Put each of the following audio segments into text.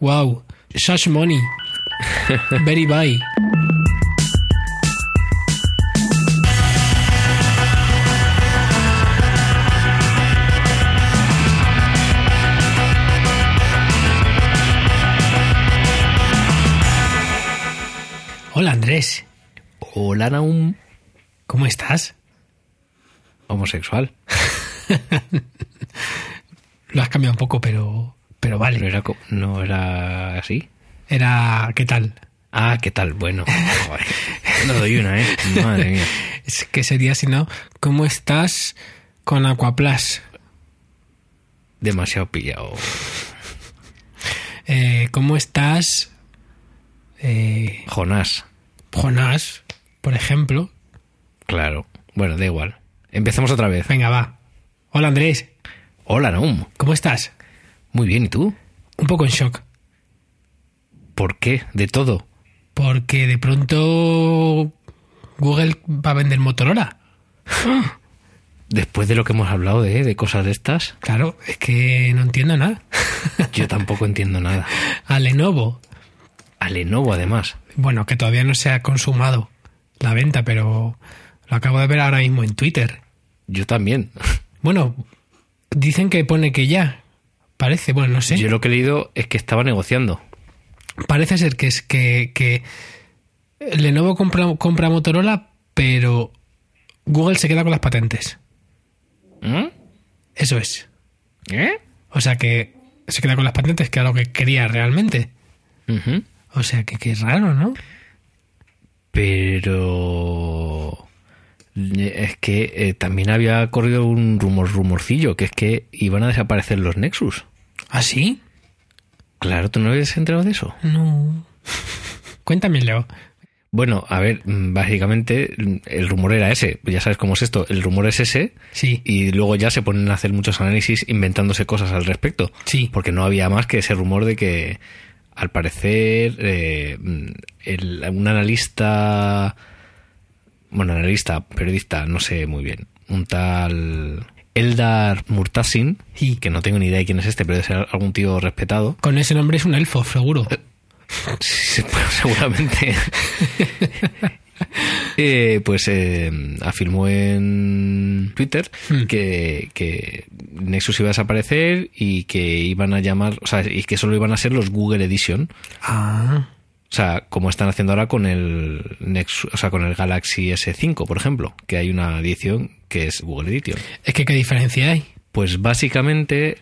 Wow, such money. Very buy. Hola Andrés, Hola, Naum. ¿cómo estás? Homosexual. Lo has cambiado un poco, pero, pero vale. era, co- no era así. Era, ¿qué tal? Ah, ¿qué tal? Bueno. Joder. No doy una, ¿eh? Madre mía. Es que sería si no, ¿cómo estás con Aquaplas? Demasiado pillado. Eh, ¿Cómo estás, eh, Jonás. Jonás, por ejemplo? Claro. Bueno, da igual. Empezamos otra vez. Venga, va. Hola Andrés, Hola, Naum. ¿cómo estás? Muy bien, ¿y tú? Un poco en shock, ¿Por qué? De todo. porque de pronto Google va a vender Motorola. Después de lo que hemos hablado de, de cosas de estas, Claro, es que no entiendo nada. yo tampoco entiendo nada. A Lenovo, A Lenovo, además. bueno, que todavía no se ha consumado la venta, pero lo acabo de ver ahora mismo en Twitter. Yo también. Bueno, dicen que pone que ya. Parece, bueno, no sé. Yo lo que he leído es que estaba negociando. Parece ser que es que, que Lenovo compra, compra Motorola, pero Google se queda con las patentes. ¿Mm? Eso es. ¿Eh? O sea que se queda con las patentes, que era lo que quería realmente. O sea que qué raro, ¿no? Pero es que eh, también había corrido un rumor rumorcillo que es que iban a desaparecer los Nexus. ¿Ah, sí? Claro, ¿tú no habías enterado de eso? No. Cuéntame, Leo. Bueno, a ver, mm, básicamente mm, el rumor era ese. Ya sabes cómo es esto. El rumor es ese Sí, y luego ya se ponen a hacer muchos análisis inventándose cosas al respecto. sí. Porque no había más que ese rumor de que, al parecer, eh, el- un analista, bueno, analista, periodista, no sé muy bien, un tal Eldar Murtasin, Sí. que no tengo ni idea de quién es este, pero debe ser algún tío respetado, Con ese nombre es un elfo, seguro. Sí, pues, seguramente. Eh, pues eh, afirmó en Twitter Hmm. que, que Nexus iba a desaparecer y que iban a llamar, o sea, y que solo iban a ser los Google Edition. Ah, O sea, como están haciendo ahora con el Nexus, o sea, con el Galaxy S5, por ejemplo, que hay una edición que es Google Edition. es que qué diferencia hay. Pues básicamente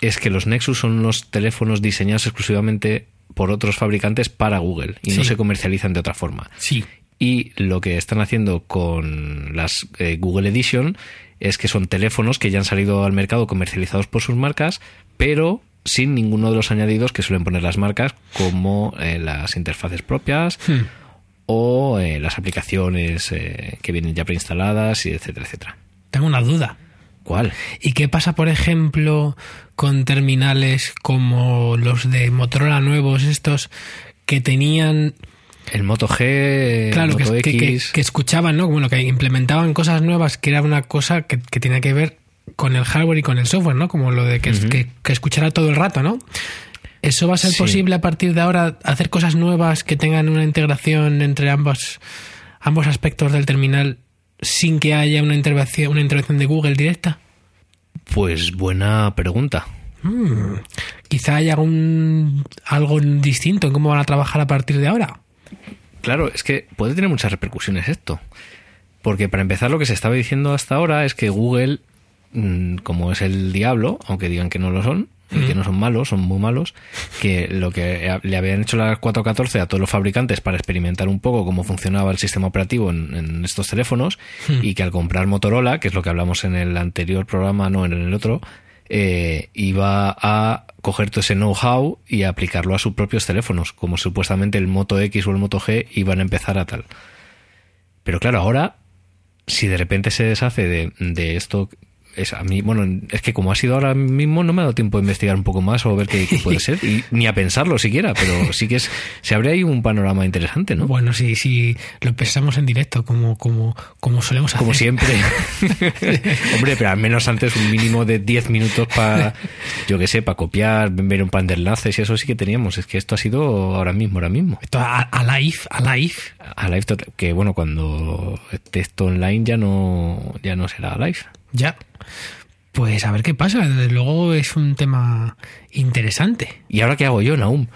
es que los Nexus son unos teléfonos diseñados exclusivamente por otros fabricantes para Google y no se comercializan de otra forma. Sí. Y lo que están haciendo con las eh, Google Edition es que son teléfonos que ya han salido al mercado comercializados por sus marcas, pero sin ninguno de los añadidos que suelen poner las marcas, como eh, las interfaces propias Hmm. o eh, las aplicaciones eh, que vienen ya preinstaladas, y etcétera, etcétera. Tengo una duda. ¿Cuál? ¿Y qué pasa, por ejemplo, con terminales como los de Motorola nuevos, estos que tenían, El Moto G, el claro, que, Moto que- que- que escuchaban, ¿no? Bueno, que implementaban cosas nuevas, que era una cosa que, que tenía que ver con el hardware y con el software, ¿no? Como lo de que, que, que escuchara todo el rato, ¿no? ¿Eso va a ser Sí. posible a partir de ahora, hacer cosas nuevas que tengan una integración entre ambos, ambos aspectos del terminal sin que haya una intervención, una intervención de Google directa? Pues buena pregunta. Mm, quizá haya algún, algo distinto en cómo van a trabajar a partir de ahora. Claro, es que puede tener muchas repercusiones esto. Porque para empezar lo que se estaba diciendo hasta ahora es que Google, como es el diablo, aunque digan que no lo son, y que no son malos, son muy malos, que lo que le habían hecho las 414 a todos los fabricantes para experimentar un poco cómo funcionaba el sistema operativo en, en estos teléfonos y que al comprar Motorola, que es lo que hablamos en el anterior programa, no en el otro, eh, iba a coger todo ese know-how y aplicarlo a sus propios teléfonos, como supuestamente el Moto X o el Moto G iban a empezar a tal. Pero claro, ahora, si de repente se deshace de, de esto es a mí, bueno, es que como ha sido ahora mismo, no me ha dado tiempo de investigar un poco más o ver qué, qué puede ser, y ni a pensarlo siquiera, pero sí que es, se abre ahí un panorama interesante, ¿no? Bueno, sí, sí, lo pensamos en directo, como, como, como solemos hacer. Como siempre. Hombre, pero al menos antes un mínimo de 10 minutos para, yo qué sé, para copiar, ver un pan de enlaces y eso sí que teníamos. Es que esto ha sido ahora mismo, ahora mismo. Esto a, a live, a live. A live, que bueno, cuando esté esto online ya no, ya no será live. Ya. Pues a ver qué pasa. Desde luego es un tema interesante. ¿Y ahora qué hago yo, Naum?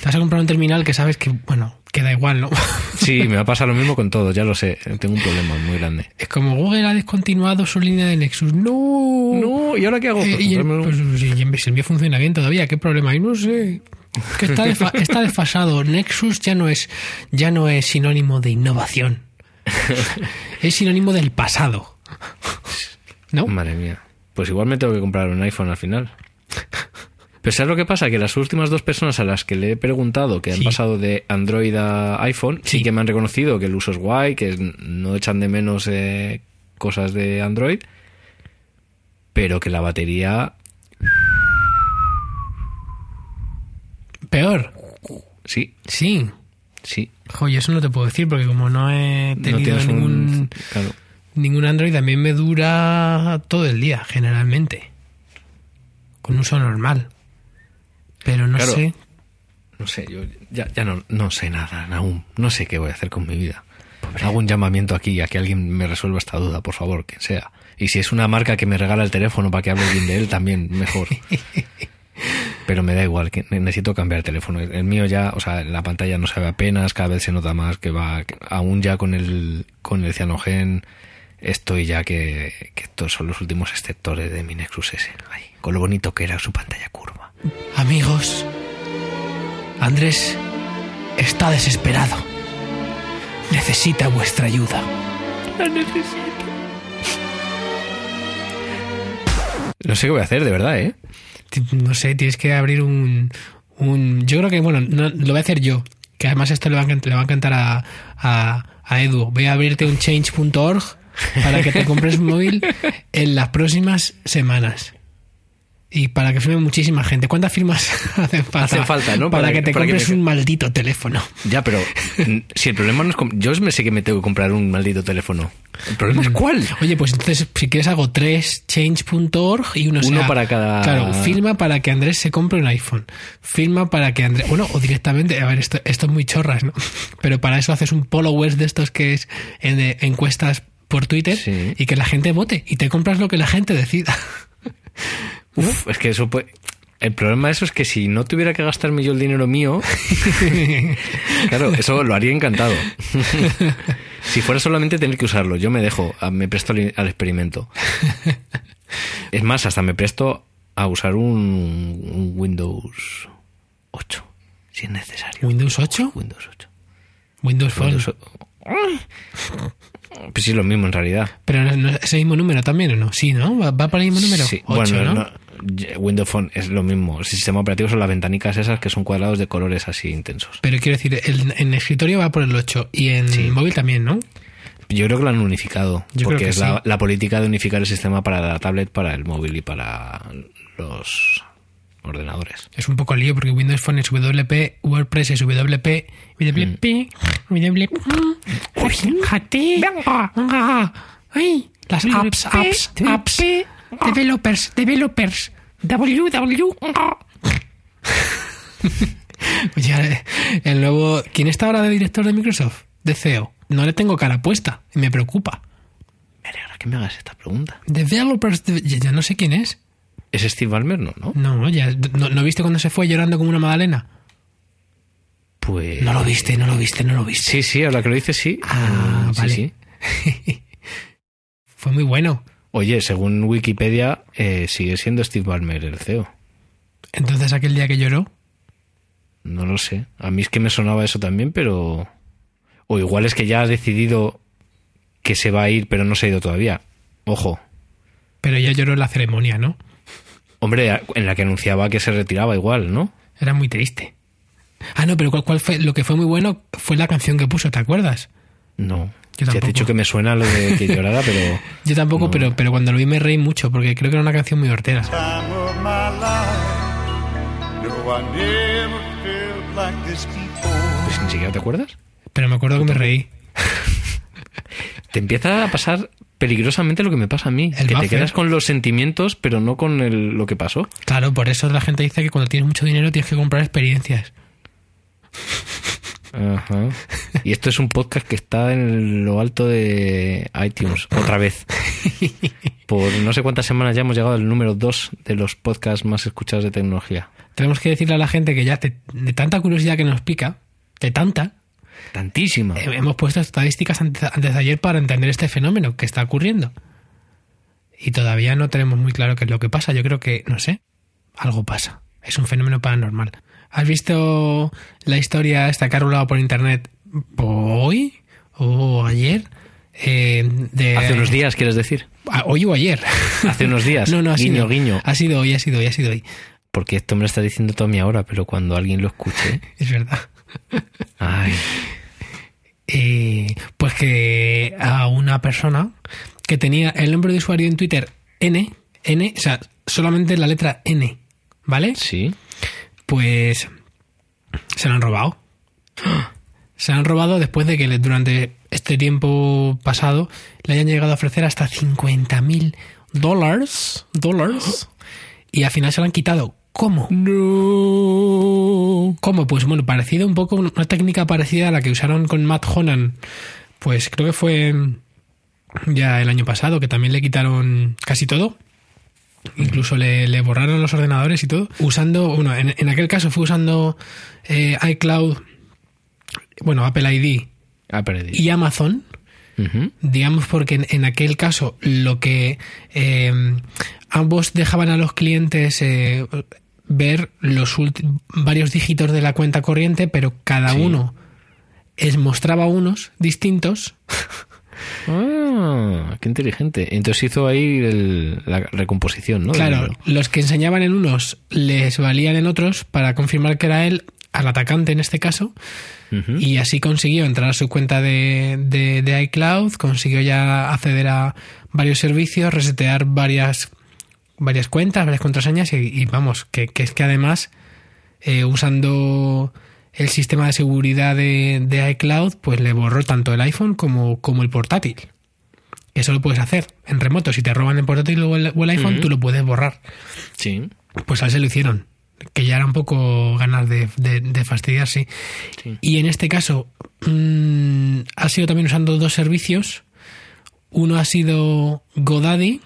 Te vas a comprar un terminal que sabes que, bueno, que da igual, ¿no? Sí, me va a pasar lo mismo con todo, ya lo sé. Tengo un problema muy grande. Es como Google ha descontinuado su línea de Nexus. ¡No! No, ¿y ahora qué hago? Eh, y el, un- pues, sí, el mío funciona bien todavía. ¿Qué problema hay? No sé. Que está desfasado. Nexus ya no es ya no es sinónimo de innovación. Es sinónimo del pasado. ¿No? Madre mía. Pues igual me tengo que comprar un iPhone al final. Pero ¿sabes lo que pasa? Que las últimas dos personas a las que le he preguntado que han Sí. pasado de Android a iPhone sí. Sí. que me han reconocido que el uso es guay, que no echan de menos eh, cosas de Android, pero que la batería Peor. sí, Sí. Sí. Joder, eso no te puedo decir porque como no he tenido ningún, un... Claro. ningún Android, a mí me dura todo el día, generalmente. Con uso normal. Pero no Claro. sé. No sé, yo ya, ya no, no sé nada aún. No sé qué voy a hacer con mi vida. Hago un llamamiento aquí a que alguien me resuelva esta duda, por favor, quien sea. Y si es una marca que me regala el teléfono para que hable bien de él, también mejor. Pero me da igual, que ne- necesito cambiar el teléfono. El mío ya, o sea, la pantalla no se ve apenas, cada vez se nota más que va, que aún ya con el, con el cianogen, estoy ya que, que estos son los últimos exceptores de mi Nexus S. Ay, con lo bonito que era su pantalla curva. Amigos, Andrés está desesperado. Necesita vuestra ayuda. La necesito. No sé qué voy a hacer, de verdad, ¿eh? No sé, tienes que abrir un... un yo creo que, bueno, no- lo voy a hacer yo. Que además esto le va a, le va a encantar a, a Edu. Voy a abrirte un change.org para que te compres un móvil en las próximas semanas. Y para que firme muchísima gente. ¿Cuántas firmas hacen falta? Hacen falta, ¿no? Para, Para que que- te para que compres un maldito teléfono. Ya, pero si el problema no es... Yo me sé que me tengo que comprar un maldito teléfono. ¿El problema es cuál? Oye, pues entonces, si quieres, hago tres change.org y uno, Uno sea- para cada- Claro, firma para que Andrés se compre un iPhone. Firma para que Andrés. Bueno, o directamente, a ver, esto, esto es muy chorras, ¿no? Pero para eso haces un followers de estos que es en de encuestas por Twitter Sí. y que la gente vote y te compras lo que la gente decida. Uf, es que eso puede... El problema de eso es que si no tuviera que gastarme yo el dinero mío, claro, eso lo haría encantado. si fuera solamente tener que usarlo, yo me dejo, me presto al, experimento. Es más, hasta me presto a usar un, un Windows 8, si es necesario. ¿Windows 8? Windows 8. Windows Phone. Windows Pues sí, es lo mismo en realidad. Pero no, no, es el mismo número también, ¿o no? Sí, ¿no? ¿Va, va por el mismo número? Sí, 8, bueno, ¿no? no, Windows Phone es lo mismo. El sistema operativo son las ventanicas esas que son cuadrados de colores así intensos. Pero quiero decir, el- en escritorio va por el 8 y en Sí. móvil también, ¿no? Yo creo que lo han unificado. Yo porque que es la, sí. la política de unificar el sistema para la tablet, para el móvil y para los ordenadores. Es un poco lío porque Windows Phone es WP, WordPress es WP, WP, WP. Fíjate. Ay, las apps, apps, apps. Developers, developers. WW. Oye, el nuevo. ¿Quién está ahora de director de Microsoft? De CEO. No le tengo cara puesta y me preocupa. Me alegra que me hagas esta pregunta. Developers, de- ya ya no sé quién es. ¿Es Steve Ballmer? No, ¿no? No, ya. ¿No, no viste cuando se fue llorando como una magdalena? Pues... No lo viste, no lo viste, no lo viste. Sí, sí, ahora que lo dices, sí. Ah, sí, vale. sí. Fue muy bueno. Oye, según Wikipedia, eh, sigue siendo Steve Ballmer el CEO. Entonces aquel día que lloró, No lo sé. A mí es que me sonaba eso también, pero... O igual es que ya ha decidido que se va a ir, pero no se ha ido todavía. Ojo. pero ya lloró en la ceremonia, ¿no? Hombre, en la que anunciaba que se retiraba igual, ¿no? Era muy triste. Ah, no, pero ¿cuál, cuál fue? Lo que fue muy bueno fue la canción que puso, ¿te acuerdas? No. Yo has tampoco. dicho que me suena lo de que llorara, pero Yo tampoco, No. pero, pero cuando lo vi me reí mucho porque creo que era una canción muy hortera. pues ni siquiera te acuerdas. Pero me acuerdo que me reí. Te empieza a pasar peligrosamente lo que me pasa a mí. El que buffer. te quedas con los sentimientos, pero no con el- lo que pasó. Claro, por eso la gente dice que cuando tienes mucho dinero tienes que comprar experiencias. Ajá. Y esto es un podcast que está en lo alto de iTunes, otra vez. Por no sé cuántas semanas ya hemos llegado al número 2 de los podcasts más escuchados de tecnología. Tenemos que decirle a la gente que ya de, de tanta curiosidad que nos pica, de tanta, Tantísima. eh, hemos puesto estadísticas antes, antes de ayer para entender este fenómeno que está ocurriendo. Y todavía no tenemos muy claro qué es lo que pasa. Yo creo que, no sé, algo pasa. Es un fenómeno paranormal. ¿Has visto la historia esta que ha rulado por internet hoy o ayer? Eh, de, Hace unos días, ¿quieres decir? Ah, ¿Hoy o ayer? Hace unos días. No, no, ha guiño, sido, guiño. Ha sido hoy, ha sido hoy, ha sido hoy. Porque esto me lo está diciendo todo a mí ahora, pero cuando alguien lo escuche. Es verdad. Ay. Eh, pues que a una persona que tenía el nombre de usuario en Twitter N, N, o sea, solamente la letra N, ¿vale? Sí. Pues se lo han robado. Se lo han robado después de que durante este tiempo pasado le hayan llegado a ofrecer hasta 50 mil dólares, dólares, y al final se lo han quitado. ¿Cómo? No. ¿Cómo? Pues bueno, parecido un poco, una técnica parecida a la que usaron con Matt Honan. Pues creo que fue ya el año pasado, que también le quitaron casi todo. Incluso le, le borraron los ordenadores y todo. Usando, bueno, en, en aquel caso fue usando eh, iCloud, bueno, Apple ID y Amazon. Digamos porque en, en aquel caso lo que eh, ambos dejaban a los clientes eh, ver los varios dígitos de la cuenta corriente, pero cada Sí. uno es, mostraba unos distintos. Ah, qué inteligente. Entonces hizo ahí el- la recomposición, ¿no? claro, los que enseñaban en unos les valían en otros para confirmar que era él, al atacante en este caso, y así consiguió entrar a su cuenta de, de- de iCloud, consiguió ya acceder a varios servicios, resetear varias, varias cuentas, varias contraseñas y, y vamos, que, que es que además eh, usando el sistema de seguridad de, de iCloud, pues le borró tanto el iPhone como, como el portátil. Eso lo puedes hacer en remoto. Si te roban el portátil o el, o el iPhone, tú lo puedes borrar. Sí. Pues a él se lo hicieron. Que ya era un poco ganas de, de, de fastidiar, sí. Sí. Y en este caso, mm, ha sido también usando dos servicios. Uno ha sido GoDaddy.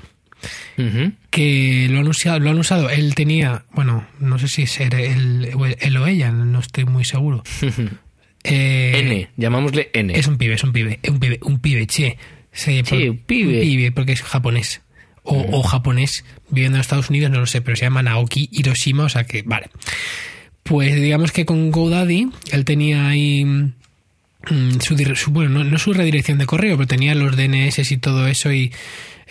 Que lo han usado, lo han usado. Él tenía, bueno, no sé si es él, él- o ella, no estoy muy seguro. Eh, N, llamámosle N. Es un pibe, es un pibe, un pibe, un pibe, che. Sí, Sí, un pibe. porque es japonés. O, o japonés viviendo en Estados Unidos, no lo sé, pero se llama Naoki Hiroshima, o sea que, vale. Pues digamos que con GoDaddy él tenía ahí mm, su, bueno, no, no su redirección de correo, pero tenía los DNS y todo eso y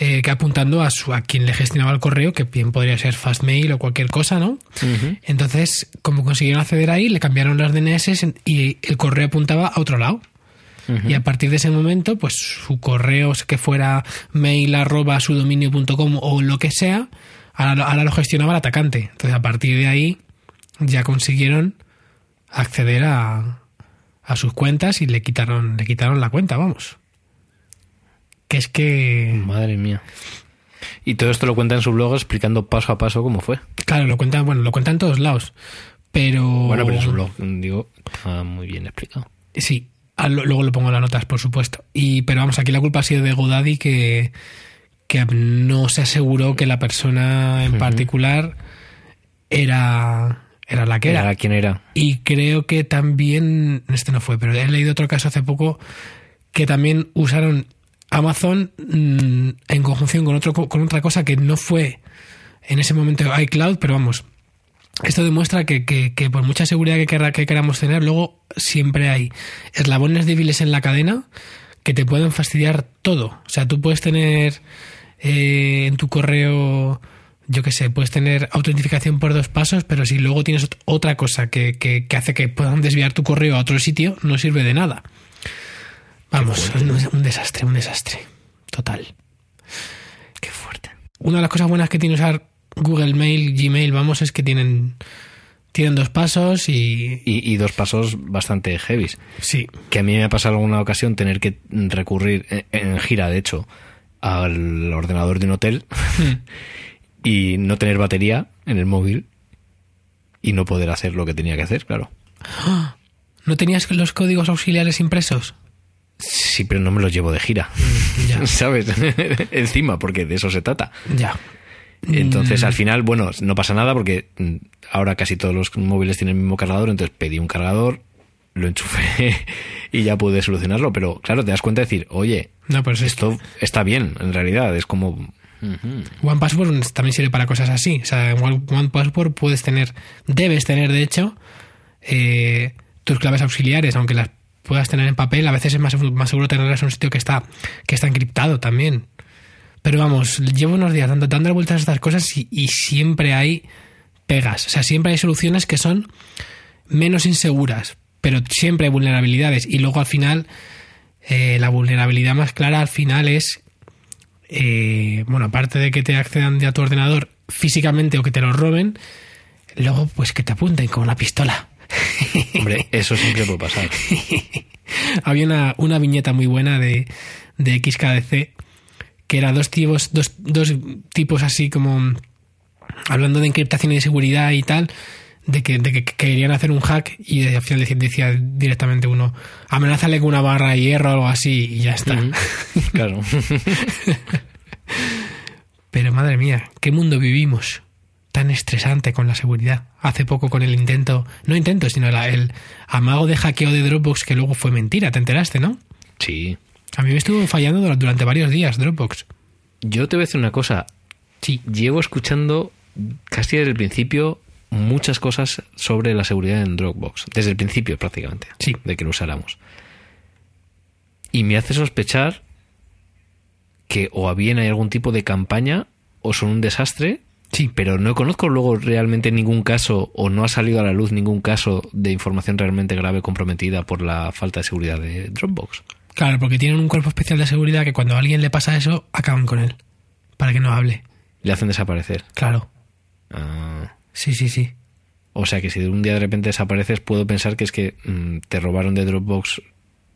eh, que apuntando a su a quien le gestionaba el correo, que bien podría ser Fastmail o cualquier cosa, ¿no? Entonces, como consiguieron acceder ahí, le cambiaron las DNS y el correo apuntaba a otro lado. Y a partir de ese momento, pues su correo, que fuera mail arroba su dominio.com o lo que sea, ahora, lo- ahora lo gestionaba el atacante. Entonces, a partir de ahí, ya consiguieron acceder a, a sus cuentas y le quitaron, le quitaron la cuenta, vamos. Que es que, Madre mía. Y todo esto lo cuenta en su blog explicando paso a paso cómo fue. claro, lo cuentan, bueno, lo cuentan en todos lados. Pero. Bueno, pero en su blog, digo, está muy bien explicado. Sí, ah, luego lo pongo en las notas, por supuesto. Y, pero vamos, aquí la culpa ha sido de Godaddy que, que no se aseguró que la persona en particular era, era la que era. Era quién era. Y creo que también, este no fue, pero he leído otro caso hace poco que también usaron Amazon mm, en conjunción con, otro, co- con otra cosa que no fue en ese momento iCloud, pero vamos, esto demuestra que, que- que por mucha seguridad que, que queramos tener, luego siempre hay eslabones débiles en la cadena que te pueden fastidiar todo. O sea, tú puedes tener eh, en tu correo, yo qué sé, puedes tener autentificación por dos pasos, pero si luego tienes ot- otra cosa que hace que puedan desviar tu correo a otro sitio, no sirve de nada. Vamos, un, un desastre, un desastre. Total. Qué fuerte. Una de las cosas buenas que tiene usar Google Mail, Gmail, vamos, es que tienen, tienen dos pasos y... Y, y dos pasos bastante heavies. Sí, Que a mí me ha pasado alguna ocasión tener que recurrir, en, en gira de hecho, al ordenador de un hotel y no tener batería en el móvil y no poder hacer lo que tenía que hacer, claro. ¿no tenías los códigos auxiliares impresos? Sí, pero no me los llevo de gira. Ya, ¿Sabes? Encima, porque de eso se trata. ya. Entonces, al final, bueno, no pasa nada porque mm, ahora casi todos los móviles tienen el mismo cargador, entonces pedí un cargador, lo enchufé y ya pude solucionarlo. Pero claro, te das cuenta de decir, oye, No, pues esto está bien, en realidad. Es como. One Password también sirve para cosas así. O sea, en One One Password puedes tener, debes tener, de hecho, eh, tus claves auxiliares, aunque las puedas tener en papel, a veces es más, seguro tenerlas en un sitio que está, que está encriptado también. Pero vamos, llevo unos días dando, dándole vueltas a estas cosas y, y siempre hay pegas. O sea, siempre hay soluciones que son menos inseguras, pero siempre hay vulnerabilidades. Y luego al final, eh, la vulnerabilidad más clara al final es eh, bueno, aparte de que te accedan a tu ordenador físicamente o que te lo roben, luego pues que te apunten con una pistola. Hombre, eso siempre puede pasar. Había una, una viñeta muy buena de, de XKDC que era dos tipos, dos, dos tipos así como hablando de encriptación y de seguridad y tal, de que, de que querían hacer un hack y al final decía, decía directamente uno, amenázale con una barra de hierro o algo así y ya está. Claro. Pero madre mía, ¿qué mundo vivimos? Tan estresante con la seguridad. Hace poco con el intento, no intento, sino la- el amago de hackeo de Dropbox que luego fue mentira, te enteraste, ¿no? Sí. A mí me estuvo fallando dur- durante varios días Dropbox. Yo te voy a decir una cosa. Sí. Llevo escuchando casi desde el principio muchas cosas sobre la seguridad en Dropbox. Desde el principio, prácticamente. Sí. De que lo usáramos. Y me hace sospechar que o bien hay algún tipo de campaña o son un desastre. Sí. Pero no conozco luego realmente ningún caso o no ha salido a la luz ningún caso de información realmente grave comprometida por la falta de seguridad de Dropbox. Claro, porque tienen un cuerpo especial de seguridad que cuando a alguien le pasa eso, acaban con él. Para que no hable. Le hacen desaparecer. Claro. Ah. Sí, sí, sí. O sea que si de un día de repente desapareces, puedo pensar que es que mm, te robaron de Dropbox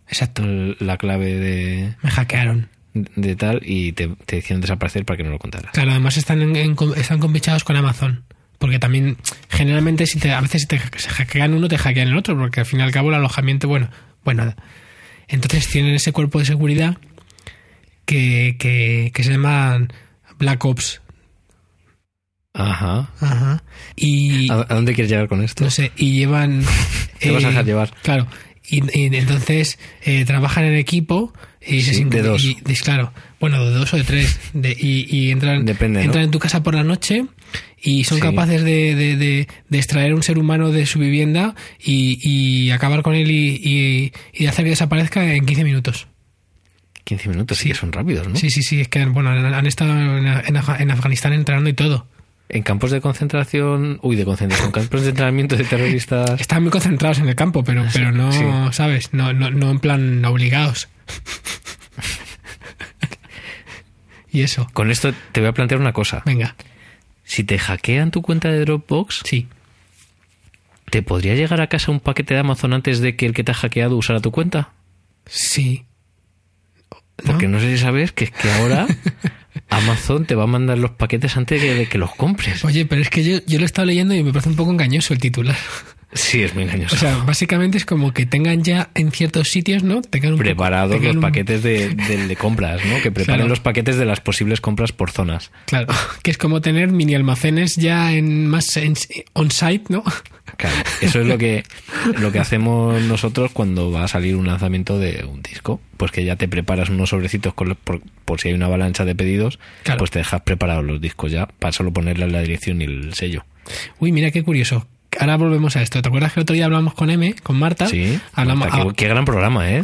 Exacto. la clave de, Me hackearon. De tal y te, te hicieron desaparecer para que no lo contaras. Claro, además están, en, en- están con Amazon. Porque también, generalmente, si te, a veces si te se hackean uno, te hackean el otro. Porque al fin y al cabo el alojamiento, bueno, bueno. Entonces tienen ese cuerpo de seguridad que, que, que se llama Black Ops. Ajá. Ajá. Y, ¿A, dónde quieres llegar con esto? no sé, y llevan... eh, Te vas a dejar llevar. Claro. Y, y entonces eh, trabajan en equipo y se Sí, de dos. y- y- claro, bueno, de dos o de tres. De, y, entran, Depende, ¿no? entran en tu casa por la noche y son Sí. capaces de, de, de- de extraer un ser humano de su vivienda y, y acabar con él y, y, hacer que desaparezca en 15 minutos. 15 minutos, sí, que son rápidos, ¿no? Sí, sí, sí, es que bueno, han, han estado en, en Afganistán entrenando y todo. En campos de concentración, uy, de concentración, campos de entrenamiento de terroristas. Están muy concentrados en el campo, pero, pero no, sí. ¿sabes? No, no, no en plan obligados. y eso. Con esto te voy a plantear una cosa. Venga, Si te hackean tu cuenta de Dropbox, sí. ¿te podría llegar a casa un paquete de Amazon antes de que el que te ha hackeado usara tu cuenta? Sí. ¿No? Porque no sé si sabes que es que ahora Amazon te va a mandar los paquetes antes de que los compres. Oye, pero es que yo, yo lo he estado leyendo y me parece un poco engañoso el titular. Sí, es muy engañoso. O sea, básicamente es como que tengan ya en ciertos sitios, ¿no? Tengan un poco- preparados tengan los un- paquetes de, de- de compras, ¿no? Que preparen Claro. los paquetes de las posibles compras por zonas. Claro, que es como tener mini almacenes ya en más on-site, ¿no? Claro, eso es lo que, lo que hacemos nosotros cuando va a salir un lanzamiento de un disco. Pues que ya te preparas unos sobrecitos con los- por, por si hay una avalancha de pedidos, Claro. pues te dejas preparados los discos ya para solo ponerle la dirección y el sello. Uy, mira qué curioso. Ahora volvemos a esto. ¿Te acuerdas que el otro día hablamos con M, con Marta? Sí, Hablamos, Marta, ah, qué gran programa, ¿eh?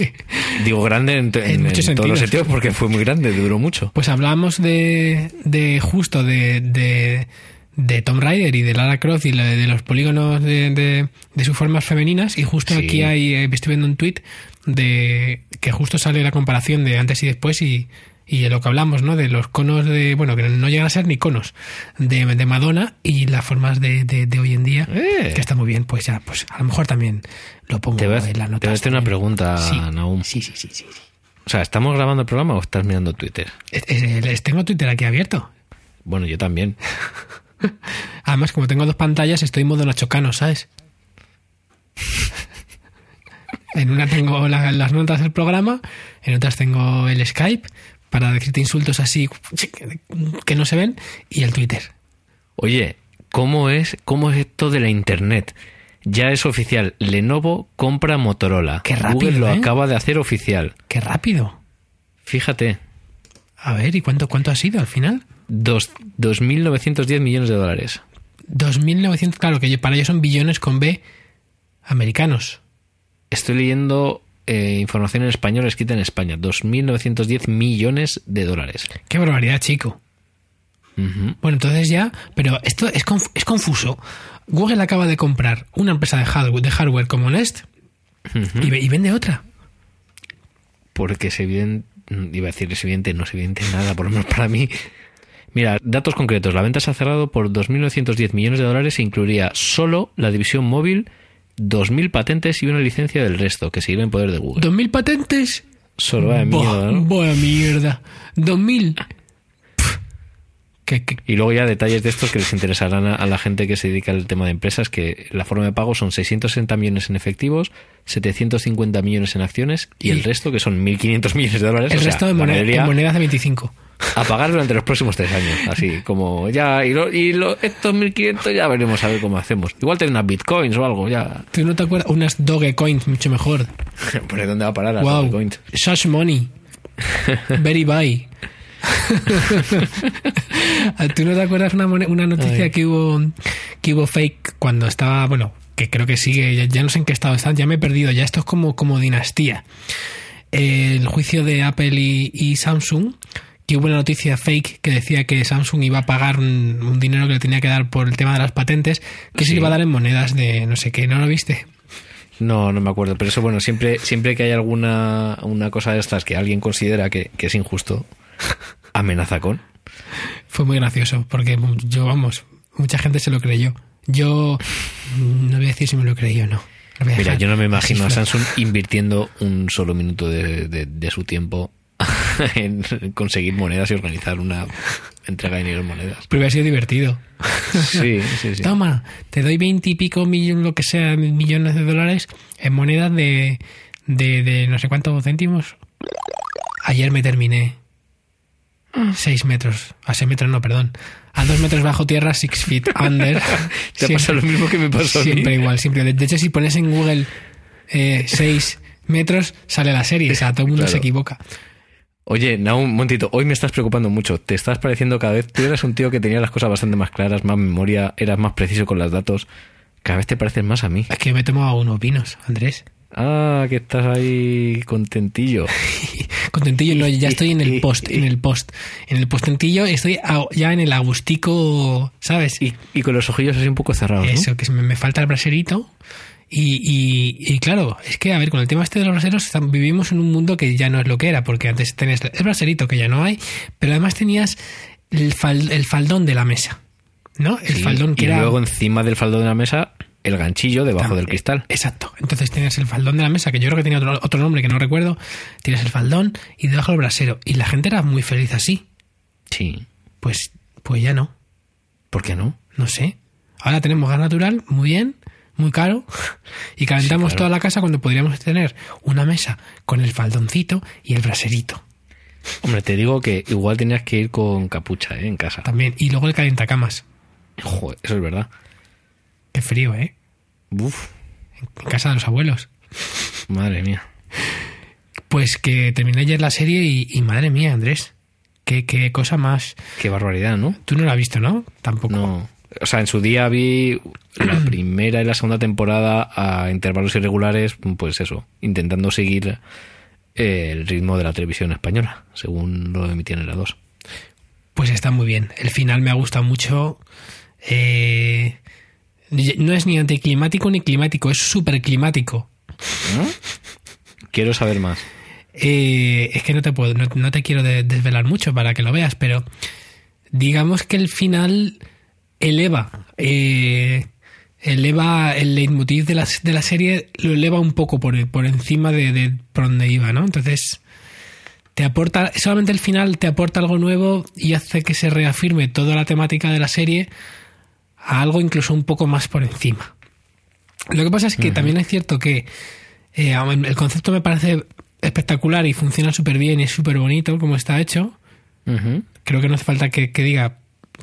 Digo grande en, en- En en muchos todos los sentidos. porque fue muy grande, duró mucho. Pues hablamos de, de justo de, de, de Tomb Raider y de Lara Croft y de, los polígonos de, sus formas femeninas y justo Sí. aquí hay, eh, estoy viendo un tweet de que justo sale la comparación de antes y después y, y de lo que hablamos, ¿no? De los conos de, bueno, que no llegan a ser ni conos, de, de Madonna y las formas de, de, de hoy en día, Eh. que está muy bien, pues ya, pues a lo mejor también lo pongo Te en la te nota. voy a hacer una pregunta, sí, Nahum. Sí, sí, sí, sí. sí. O sea, ¿estamos grabando el programa o estás mirando Twitter? Es- tengo Twitter aquí abierto. Bueno, yo también. Además, como tengo dos pantallas, estoy en modo Nacho Cano, ¿sabes? En una tengo la- las notas del programa, en otras tengo el Skype para decirte insultos así que no se ven y el Twitter. Oye, ¿cómo es, cómo es esto de la internet? Ya es oficial. Lenovo compra Motorola. Qué rápido, Google lo ¿eh? acaba de hacer oficial. ¡Qué rápido! Fíjate, A ver, ¿y cuánto, cuánto ha sido al final? dos- 2.910 millones de dólares. 2.900, claro, que para ellos son billones con B americanos. Estoy leyendo eh, información en español escrita en España. 2.910 millones de dólares. ¡Qué barbaridad, chico! Bueno, entonces ya, pero esto es, conf- es confuso. Google acaba de comprar una empresa de hardware, de hardware como Nest y, y vende otra. Porque es evidente, iba a decir es evidente, no es evidente nada, por lo menos para mí. Mira, datos concretos. La venta se ha cerrado por 2.910 millones de dólares e incluiría solo la división móvil, 2.000 patentes y una licencia del resto, que seguirá en poder de Google. ¿2.000 patentes? Solo vaya Buah, mierda, ¿no? buena mierda. ¿2.000? Pff. ¿Qué, qué- Y luego ya detalles de estos que les interesarán a, a la gente que se dedica al tema de empresas, que la forma de pago son 660 millones en efectivos, 750 millones en acciones y, Y- el resto, que son 1.500 millones de dólares. El o sea, resto de la moneda- mayoría en monedas de 25. a pagar durante los próximos tres años. Así como ya, y, lo- y lo- estos 1.500 ya veremos a ver cómo hacemos. Igual tener unas bitcoins o algo, ya. ¿Tú no te acuerdas? Unas Dogecoins, mucho mejor. ¿Por dónde va a parar las wow. money. Very buy. ¿Tú no te acuerdas una, una noticia Ay. que hubo que hubo fake cuando estaba, bueno, que creo que sigue, ya, ya no sé en qué estado están, ya me he perdido, ya esto es como, como dinastía. El juicio de Apple y, y Samsung, que hubo una noticia fake que decía que Samsung iba a pagar un, un dinero que le tenía que dar por el tema de las patentes, que se Sí. le iba a dar en monedas de no sé qué, ¿no lo viste? No, no me acuerdo. Pero eso, bueno, siempre, siempre que hay alguna una cosa de estas que alguien considera que, que es injusto, amenaza con. Fue muy gracioso, porque yo, vamos, mucha gente se lo creyó. Yo mm, no voy a decir si me lo creí o no. Mira, yo no me imagino a. Samsung invirtiendo un solo minuto de, de- de su tiempo en conseguir monedas y organizar una entrega de dinero en monedas. Pero hubiera sido divertido. Sí, sí, sí. Toma, te doy veinte y pico millones, lo que sea, millones de dólares en monedas de, de, de no sé cuántos céntimos. Ayer me terminé. Seis metros. A seis metros no, perdón. A dos metros bajo tierra, six feet under. Te pasa lo mismo que me pasó a mí. Siempre igual, siempre. De- hecho, si pones en Google eh, seis metros, sale la serie. O sea, todo el mundo Claro. se equivoca. Oye, Naum, un momentito, hoy me estás preocupando mucho. Te estás pareciendo cada vez. Tú eras un tío que tenía las cosas bastante más claras, más memoria, eras más preciso con los datos. Cada vez te pareces más a mí. Es que me tomo a unos vinos, Andrés. Ah, que estás ahí contentillo. Contentillo, no, ya estoy en el post, en el post. En el postentillo estoy ya en el agustico, ¿sabes? Y, y con los ojillos así un poco cerrados, ¿no? Eso, que me, me falta el braserito. Y, y, y claro, es que, a ver, con el tema este de los braseros, vivimos en un mundo que ya no es lo que era, porque antes tenías el braserito que ya no hay, pero además tenías el, fal- el faldón de la mesa, ¿no? El Sí, faldón que y era... luego encima del faldón de la mesa, el ganchillo debajo del cristal. Exacto. Entonces tenías el faldón de la mesa, que yo creo que tenía otro, otro nombre que no recuerdo. Tienes el faldón y debajo el brasero. Y la gente era muy feliz así. Sí. Pues, pues ya no. ¿Por qué no? No sé. Ahora tenemos gas natural, muy bien, muy caro. Y calentamos claro. toda la casa cuando podríamos tener una mesa con el faldoncito y el braserito Hombre, te digo que igual tenías que ir con capucha, ¿eh? En casa. también. Y luego el calentacamas. Joder, eso es verdad. Qué frío, ¿eh? Uf, En casa de los abuelos. madre mía. Pues que terminé ayer la serie y, y madre mía, Andrés. Qué, qué cosa más. Qué barbaridad, ¿no? Tú no la has visto, ¿no? Tampoco. No. O sea, en su día vi la primera y la segunda temporada a intervalos irregulares, pues eso, intentando seguir eh, el ritmo de la televisión española, según lo emitían en la 2. Pues está muy bien. El final me ha gustado mucho. Eh, no es ni anticlimático ni climático, es súper climático. Quiero saber más. eh, es que no te puedo, no, no te quiero de- desvelar mucho para que lo veas, pero digamos que el final eleva, eh, eleva el leitmotiv de la, de la serie, lo eleva un poco por, por encima de, de por donde iba, ¿no? Entonces, te aporta, solamente el final te aporta algo nuevo y hace que se reafirme toda la temática de la serie a algo incluso un poco más por encima. Lo que pasa es que también es cierto que eh, el concepto me parece espectacular y funciona súper bien y es súper bonito como está hecho. Creo que no hace falta que, que diga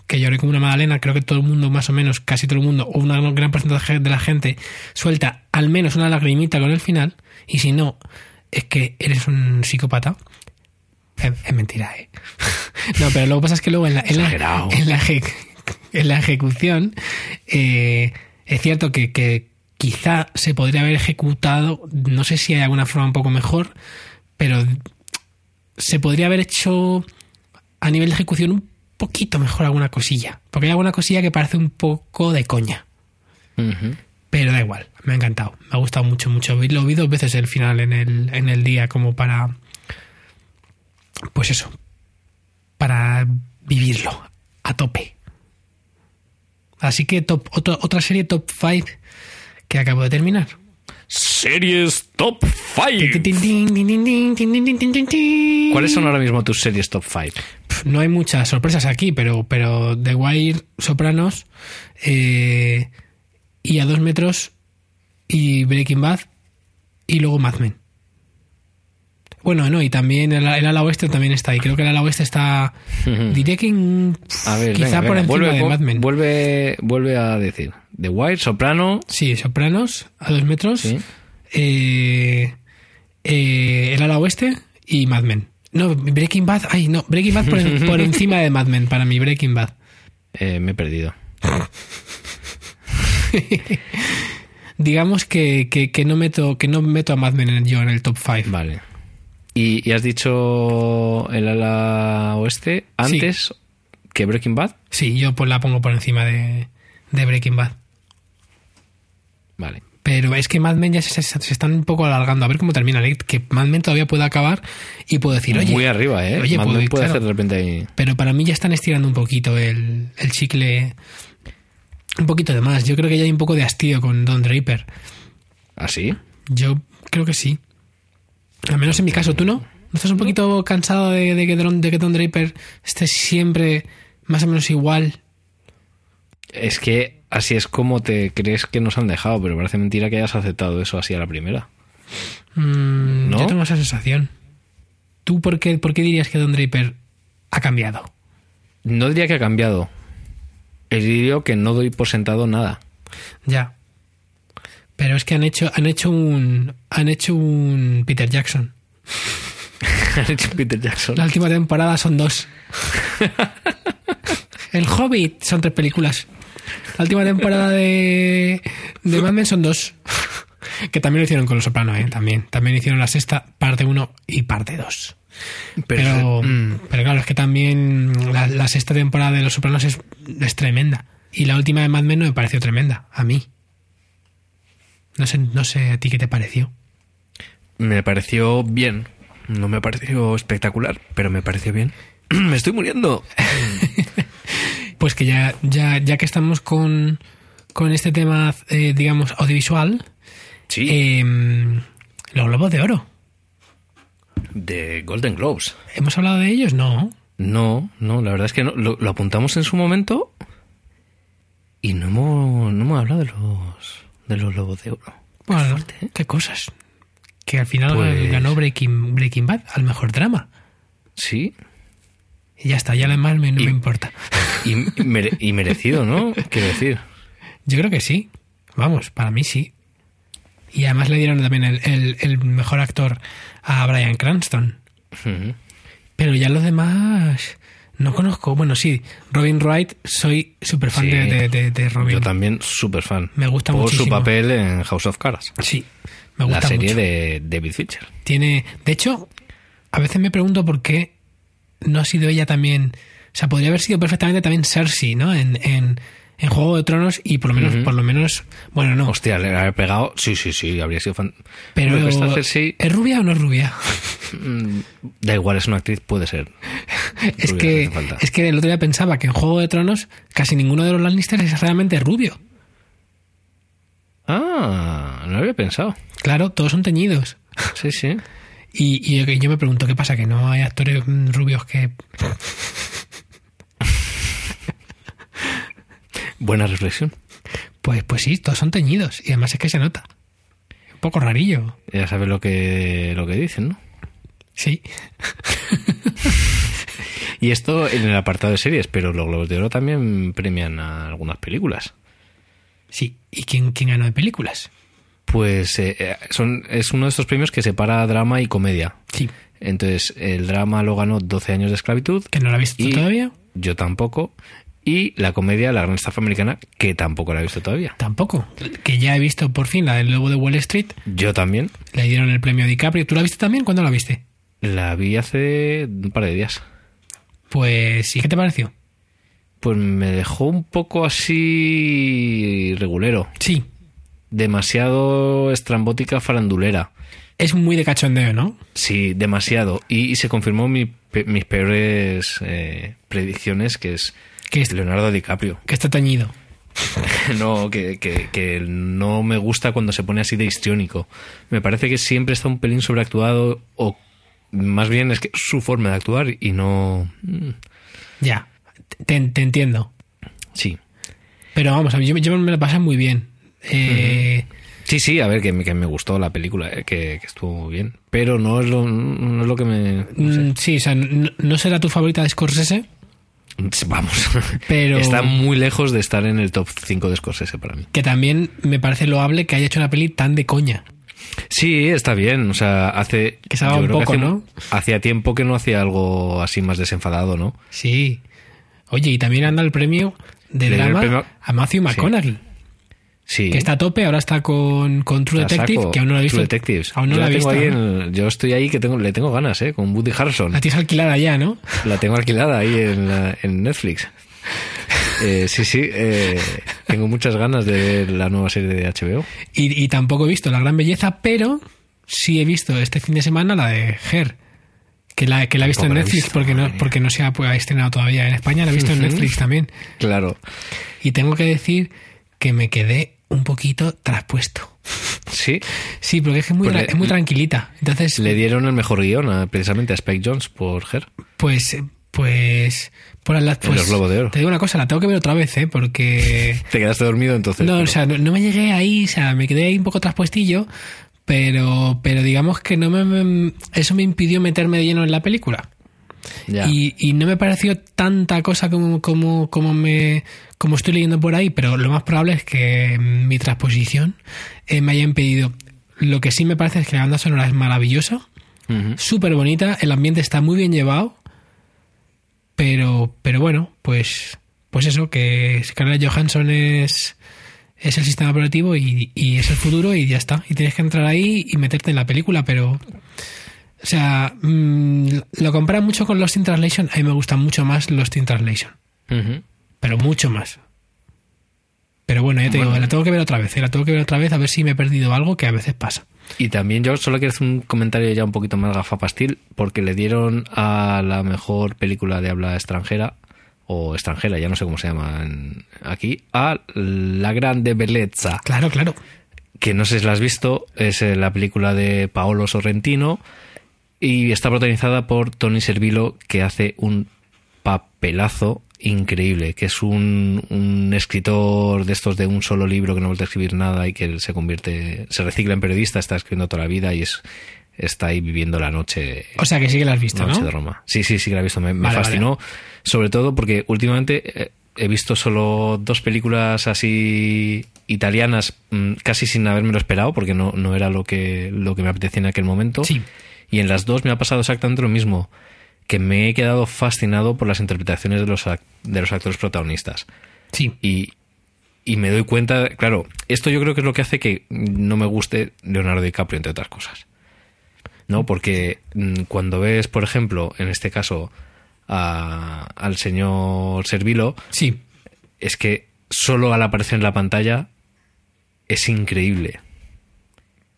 que lloré como una magdalena. Creo que todo el mundo, más o menos, casi todo el mundo, o una gran porcentaje de la gente, suelta al menos una lagrimita con el final. Y si no, es que eres un psicópata. Es, es mentira, ¿eh? no, pero lo que pasa es que luego en la, en la, en la, eje- en la ejecución eh, es cierto que, que quizá se podría haber ejecutado, no sé si hay alguna forma un poco mejor, pero se podría haber hecho a nivel de ejecución un poquito mejor alguna cosilla. Porque hay alguna cosilla que parece un poco de coña. Pero da igual, me ha encantado. Me ha gustado mucho, mucho. Lo vi dos veces el final en el, en el día como para... Pues eso. Para vivirlo a tope. Así que top, otra, otra serie top 5 que acabo de terminar. Series Top 5. ¿Cuáles ¿Cuáles son ahora mismo tus series Top 5? Pf, No hay muchas sorpresas aquí, pero, pero The Wire, Sopranos, eh, y a dos metros, y Breaking Bad, y luego Mad Men. Bueno, no, y también el, el ala oeste también está ahí. Creo que el ala oeste está. Diré que pf, A ver, quizá venga, por venga, encima vuelve, de Mad Men. Vuelve, vuelve a decir. The Wire, Soprano. Sí, Sopranos, a dos metros, Sí. eh, eh, el ala oeste y Mad Men. No, Breaking Bad, ay, no, Breaking Bad por, en- por encima de Mad Men, para mí, Breaking Bad. Eh, me he perdido. Digamos que, que, que no meto que no meto a Mad Men en- yo en el top 5. Vale. ¿Y, y has dicho el ala oeste antes que Breaking Bad? Sí, yo pues la pongo por encima de, de Breaking Bad. Vale. Pero es que Mad Men ya se, se- se están un poco alargando. A ver cómo termina. Que Mad Men todavía puede acabar y puedo decir, oye. Muy arriba, ¿eh? Oye, Mad puedo- Men puede claro. hacer de repente ahí. Pero para mí ya están estirando un poquito el, el chicle. Un poquito de más. Yo creo que ya hay un poco de hastío con Don Draper. ¿Así? Yo creo que sí. Al menos en mi caso, ¿tú no? ¿No estás un poquito cansado de, de que, Don, de que Don Draper esté siempre más o menos igual? Es que así es como te crees que nos han dejado, pero parece mentira que hayas aceptado eso así a la primera. Mm, ¿No? Yo tengo esa sensación. ¿Tú por qué, por qué dirías que Don Draper ha cambiado? No diría que ha cambiado. Diría que no doy por sentado nada. Ya. Pero es que han hecho, han hecho un. Han hecho un Peter Jackson. Han hecho Peter Jackson. La última temporada son dos. El Hobbit son tres películas. La última temporada de, de Mad Men son dos. Que también lo hicieron con Los Soprano, ¿eh? También. También hicieron la sexta, parte 1 y parte 2. Pero, mm, pero claro, es que también la, la sexta temporada de Los Sopranos es, es tremenda. Y la última de Mad Men no me pareció tremenda. A mí. No sé, no sé a ti qué te pareció. me pareció bien. No me pareció espectacular, pero me pareció bien. me estoy muriendo. Pues que ya, ya, ya que estamos con, con este tema, eh, digamos, audiovisual, Sí. eh, los globos de oro. de Golden Globes. ¿Hemos hablado de ellos? No. No, no, la verdad es que no. Lo, lo apuntamos en su momento y no hemos, no hemos hablado de los, de los Lobos de Oro. Bueno, qué cosas. Que al final Pues- ganó Breaking, Breaking Bad al mejor drama. Sí, Y ya está, ya lo demás me, no Y- me importa. y, mere- y merecido, ¿no? Quiero decir. Yo creo que sí. Vamos, para mí sí. Y además le dieron también el, el- el mejor actor a Brian Cranston. Pero ya los demás no conozco. Bueno, sí, Robin Wright, soy súper fan Sí. de, de, Robin. Yo también súper fan. Me gusta Por muchísimo. su papel en House of Cards. Sí, me La gusta serie mucho. de David Fincher. Tiene, de hecho, a veces me pregunto por qué no ha sido ella también. O sea, podría haber sido perfectamente también Cersei, ¿no? En, en, en Juego de Tronos y por lo menos, por lo menos, bueno, no. Hostia, le haber pegado. Sí, sí, sí, habría sido fan. pero Hombre, esta Cersei- ¿es rubia o no es rubia? da igual, es una actriz, puede ser. Es rubia, que, no es que el otro día pensaba que en Juego de Tronos casi ninguno de los Lannister es realmente rubio. Ah, no lo había pensado. Claro, todos son teñidos. Sí, sí. Y, y yo, yo me pregunto, ¿qué pasa? Que no hay actores mm, rubios que... Buena reflexión. Pues, pues sí, todos son teñidos. Y además es que se nota. Un poco rarillo. Ya sabes lo que, lo que dicen, ¿no? Sí. Y esto en el apartado de series, pero los Globos de Oro también premian a algunas películas. Sí. ¿Y quién, quién ganó de películas? Pues eh, eh, son, es uno de estos premios que separa drama y comedia. Sí. Entonces, el drama lo ganó 12 años de esclavitud. ¿Que no la has visto y todavía? Yo tampoco. Y la comedia, la gran estafa americana, que tampoco la he visto todavía. Tampoco. Que ya he visto por fin la del Lobo de Wall Street. Yo también. Le dieron el premio a DiCaprio. ¿Tú la viste también? ¿Cuándo la viste? La vi hace un par de días. Pues sí. ¿Qué te pareció? Pues me dejó un poco así regulero. Sí. Demasiado estrambótica farandulera. Es muy de cachondeo, ¿no? Sí, demasiado. Y, y se confirmó mi pe- mis peores eh, predicciones, que es Que, es- Leonardo DiCaprio. que está teñido. No, que, que- que no me gusta cuando se pone así de histriónico. Me parece que siempre está un pelín sobreactuado o más bien es que su forma de actuar y no... mm, Ya. Te, te entiendo. Sí. Pero vamos, a mí yo, yo me lo pasé muy bien. Eh, Sí, sí, a ver, que me, que me gustó la película, eh, que, que estuvo muy bien. Pero no es lo, no es lo que me... no sé. mm, Sí, o sea, no, no será tu favorita de Scorsese, Vamos. Pero- Está muy lejos de estar en el top 5 de Scorsese para mí. que también me parece loable que haya hecho una peli tan de coña. Sí, está bien. O sea, hace. Que se un poco, hace- ¿no? Hacía tiempo que no hacía algo así más desenfadado, ¿no? Sí. Oye, y también anda el premio de Le drama premio- a Matthew McConaughey, Sí. Que está a tope, ahora está con, con True La Detective, saco. que aún no lo he visto. True Detectives. Aún no yo la tengo visto. ahí ¿no? en- yo estoy ahí que tengo, le tengo ganas, ¿eh? Con Woody Harrelson. La tienes alquilada ya, ¿no? La tengo alquilada ahí en, la- en Netflix. Eh, sí, sí. eh, tengo muchas ganas de ver la nueva serie de HBO. Y, y tampoco he visto La Gran Belleza, pero sí he visto este fin de semana la de Her. Que la, que la he visto en Netflix visto, porque no, porque no se ha pues, ha estrenado todavía en España, la he visto en. Netflix también. Claro. Y tengo que decir que me quedé un poquito traspuesto. Sí. Sí, porque es que es muy, Pues le- es muy tranquilita. Entonces, Le dieron el mejor guion a- precisamente a Spike Jones por Her. pues, pues, por la, pues. Te digo una cosa, la tengo que ver otra vez, ¿eh? Porque... Te quedaste dormido entonces. No, pero- o sea, no, no me llegué ahí, o sea, me quedé ahí un poco traspuestillo, pero, pero digamos que no me, me- eso me impidió meterme de lleno en la película. Y, y no me pareció tanta cosa como, como, como me como estoy leyendo por ahí, pero lo más probable es que mi transposición eh, me haya impedido. Lo que sí me parece es que la banda sonora es maravillosa, Ujú. súper bonita, el ambiente está muy bien llevado, pero, pero bueno, pues, pues eso, que Scarlett Johansson es, es el sistema operativo y, y es el futuro y ya está. Y tienes que entrar ahí y meterte en la película, pero... O sea, mm, lo comparan mucho con Lost in Translation. A mí me gusta mucho más Lost in Translation. Pero mucho más. Pero bueno, ya te digo, la tengo que ver otra vez. ¿eh? La tengo que ver otra vez a ver si me he perdido algo que a veces pasa. Y también yo solo quiero hacer un comentario ya un poquito más gafapastil, porque le dieron a la mejor película de habla extranjera, o extranjera, ya no sé cómo se llama aquí, a La Grande Bellezza, Claro, claro. que no sé si la has visto, es eh, la película de Paolo Sorrentino, y está protagonizada por Tony Servillo, que hace un papelazo increíble, que es un, un escritor de estos de un solo libro que no vuelve a escribir nada y que se convierte, se recicla en periodista, está escribiendo toda la vida y es está ahí viviendo la noche, O sea que sí que la has visto, noche ¿no? de Roma. Sí, sí, sí que la he visto, me, me Vale, fascinó, sobre todo porque últimamente eh, he visto solo dos películas así italianas mm, casi sin haberme lo esperado porque no, no era lo que, lo que me apetecía en aquel momento. Sí. Y en las dos me ha pasado exactamente lo mismo, que me he quedado fascinado por las interpretaciones de los, de los actores protagonistas. Sí. Y, y me doy cuenta, claro, esto yo creo que es lo que hace que no me guste Leonardo DiCaprio, entre otras cosas. ¿No? Porque mm, cuando ves, por ejemplo, en este caso, a- al señor Servilo, Sí. es que solo al aparecer en la pantalla es increíble.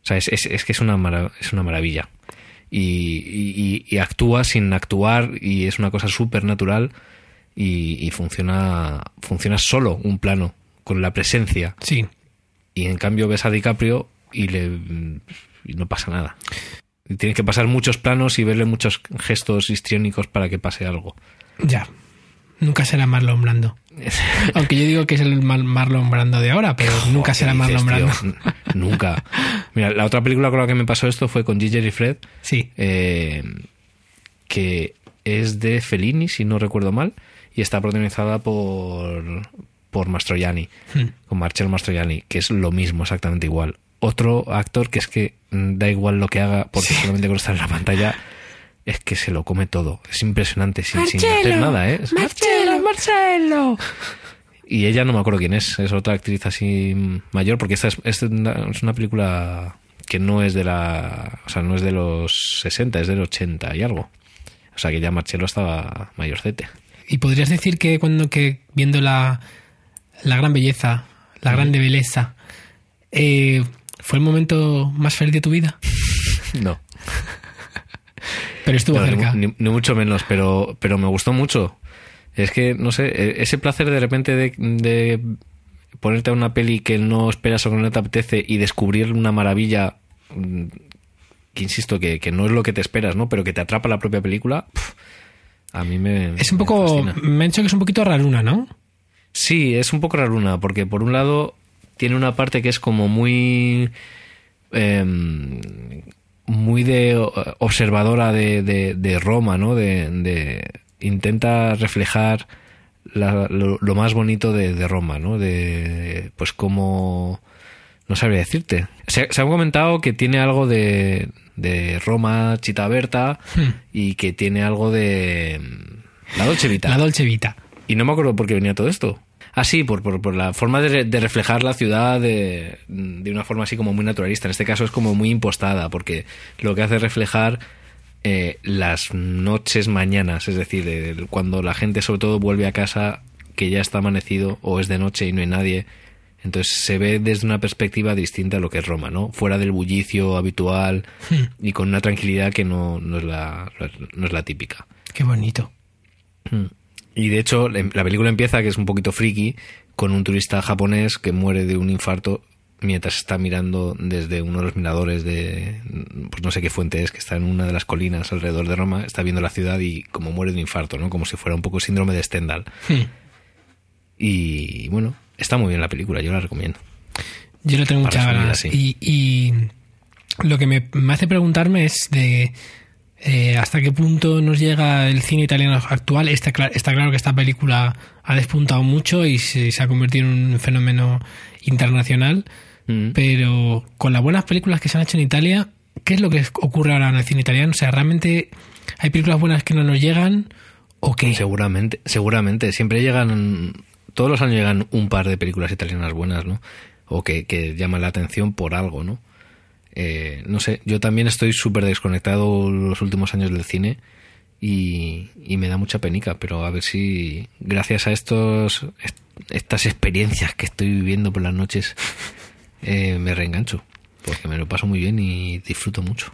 O sea, es, es- es que es una, mara- es una maravilla. Y, y- y actúa sin actuar y es una cosa súper natural y, y funciona, funciona solo un plano, con la presencia. Sí. Y en cambio ves a DiCaprio y, le, y no pasa nada. Y tienes que pasar muchos planos y verle muchos gestos histriónicos para que pase algo. Ya. Nunca será Marlon Brando. Aunque yo digo que es el Mar- Marlon Brando de ahora, pero nunca ¿Qué será Marlon Brando. tío? Nunca. Mira, la otra película con la que me pasó esto fue con Ginger y Fred, Sí. eh, que es de Fellini, si no recuerdo mal, y está protagonizada por, por Mastroianni, Hmm. con Marcello Mastroianni, que es lo mismo, exactamente igual. Otro actor que es que mm, da igual lo que haga, porque solamente con estar en la pantalla es que se lo come todo. Es impresionante, sin, sin hacer nada, ¿eh? Marcelo, Marcelo. Y ella no me acuerdo quién es, es otra actriz así mayor, porque esta es, es una, es una película que no es de la. O sea, no es de los 60, es del 80 y algo. O sea que ya Marcelo estaba mayorcete. Y podrías decir que cuando que viendo la, la gran belleza, la grande belleza, eh, fue el momento más feliz de tu vida. No, Pero estuvo no, cerca. ni, ni mucho menos, pero, pero me gustó mucho. Es que, no sé, e- ese placer de repente de, de ponerte a una peli que no esperas o que no te apetece y descubrir una maravilla mm, que insisto que, que no es lo que te esperas, ¿no? Pero que te atrapa la propia película. a mí me. es un me poco. fascina. Me han dicho que es un poquito raruna, ¿no? Sí, es un poco raruna, porque por un lado tiene una parte que es como muy. em, muy de observadora de, de- de Roma, ¿no? De, de- intenta reflejar la- lo, lo más bonito de, de Roma, ¿no? De pues como no sabría decirte. Se, se ha comentado que tiene algo de, de Roma Chita Berta y que tiene algo de la Dolce Vita. La Dolce Vita. Y no me acuerdo por qué venía todo esto. Ah, sí, por, por, por la forma de, de reflejar la ciudad de, de una forma así como muy naturalista. En este caso es como muy impostada, porque lo que hace es reflejar eh, las noches mañanas, es decir, el- cuando la gente sobre todo vuelve a casa que ya está amanecido o es de noche y no hay nadie. Entonces se ve desde una perspectiva distinta a lo que es Roma, ¿no? Fuera del bullicio habitual y con una tranquilidad que no, no, es, la, no es la típica. Qué bonito. Y de hecho, la la película empieza, que es un poquito friki, con un turista japonés que muere de un infarto mientras está mirando desde uno de los miradores de, pues no sé qué fuente es, que está en una de las colinas alrededor de Roma, está viendo la ciudad y como muere de infarto, ¿no? Como si fuera un poco síndrome de Stendhal. Hmm. Y bueno, está muy bien la película, yo la recomiendo. Yo lo tengo muchas vida, ganas. sí. Y, y lo que me, me hace preguntarme es de eh, hasta qué punto nos llega el cine italiano actual. Está, está claro que esta película ha despuntado mucho y se, se ha convertido en un fenómeno internacional. Mm. Pero con las buenas películas que se han hecho en Italia, ¿qué es lo que ocurre ahora en el cine italiano? O sea, ¿realmente hay películas buenas que no nos llegan o qué? Seguramente, seguramente. Siempre llegan, todos los años llegan un par de películas italianas buenas, ¿no? O que, que llaman la atención por algo, ¿no? Eh, no sé, yo también estoy súper desconectado los últimos años del cine y, y me da mucha penica, pero a ver si gracias a estos est- estas experiencias que estoy viviendo por las noches eh, me reengancho, porque me lo paso muy bien y disfruto mucho.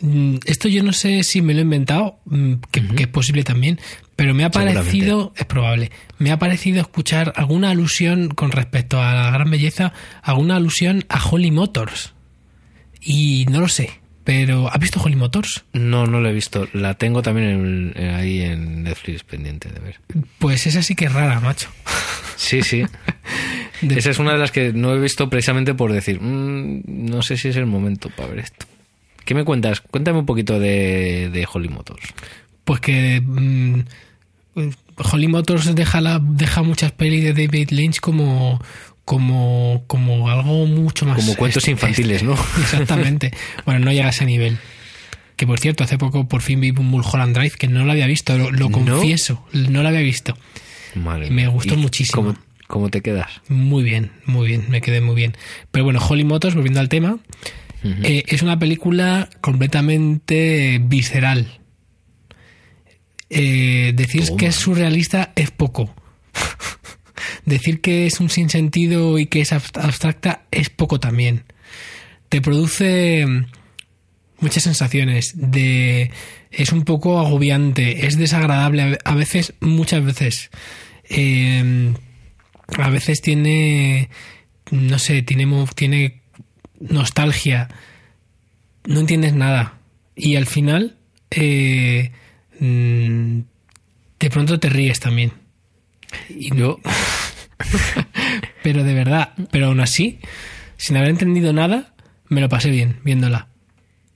Mm, Esto yo no sé si me lo he inventado, mm, que, que es posible también, pero me ha parecido, es probable, me ha parecido escuchar alguna alusión con respecto a la gran belleza, alguna alusión a Holly Motors. Y no lo sé, pero ¿has visto Holly Motors? No, no la he visto. La tengo también en- en- ahí en Netflix pendiente de ver. Pues esa sí que es rara, macho. Sí, sí. De- Esa es una de las que no he visto precisamente por decir, "Mm, no sé si es el momento para ver esto. ¿Qué me cuentas? Cuéntame un poquito de, de Holly Motors. Pues que mm, Holly Motors deja, la, deja muchas pelis de David Lynch como, como, como algo mucho más... Como cuentos est- infantiles, ¿no? Exactamente. Bueno, no llega a ese nivel. Que por cierto, hace poco por fin vi un Mulholland Drive que no lo había visto, lo, confieso, no lo había visto. Madre Me gustó ¿Y muchísimo. ¿Cómo, cómo te quedas? Muy bien, muy bien, me quedé muy bien. Pero bueno, Holly Motors, volviendo al tema, eh, es una película completamente visceral. Eh, decir Toma. que es surrealista es poco. decir que es un sinsentido y que es abst- abstracta es poco también. Te produce mm, muchas sensaciones, de es un poco agobiante, es desagradable a veces, muchas veces. Eh, a veces tiene, no sé, tiene, tiene nostalgia, no entiendes nada. Y al final, eh, mm, de pronto te ríes también. Y Yo, pero de verdad, pero aún así, sin haber entendido nada, me lo pasé bien viéndola.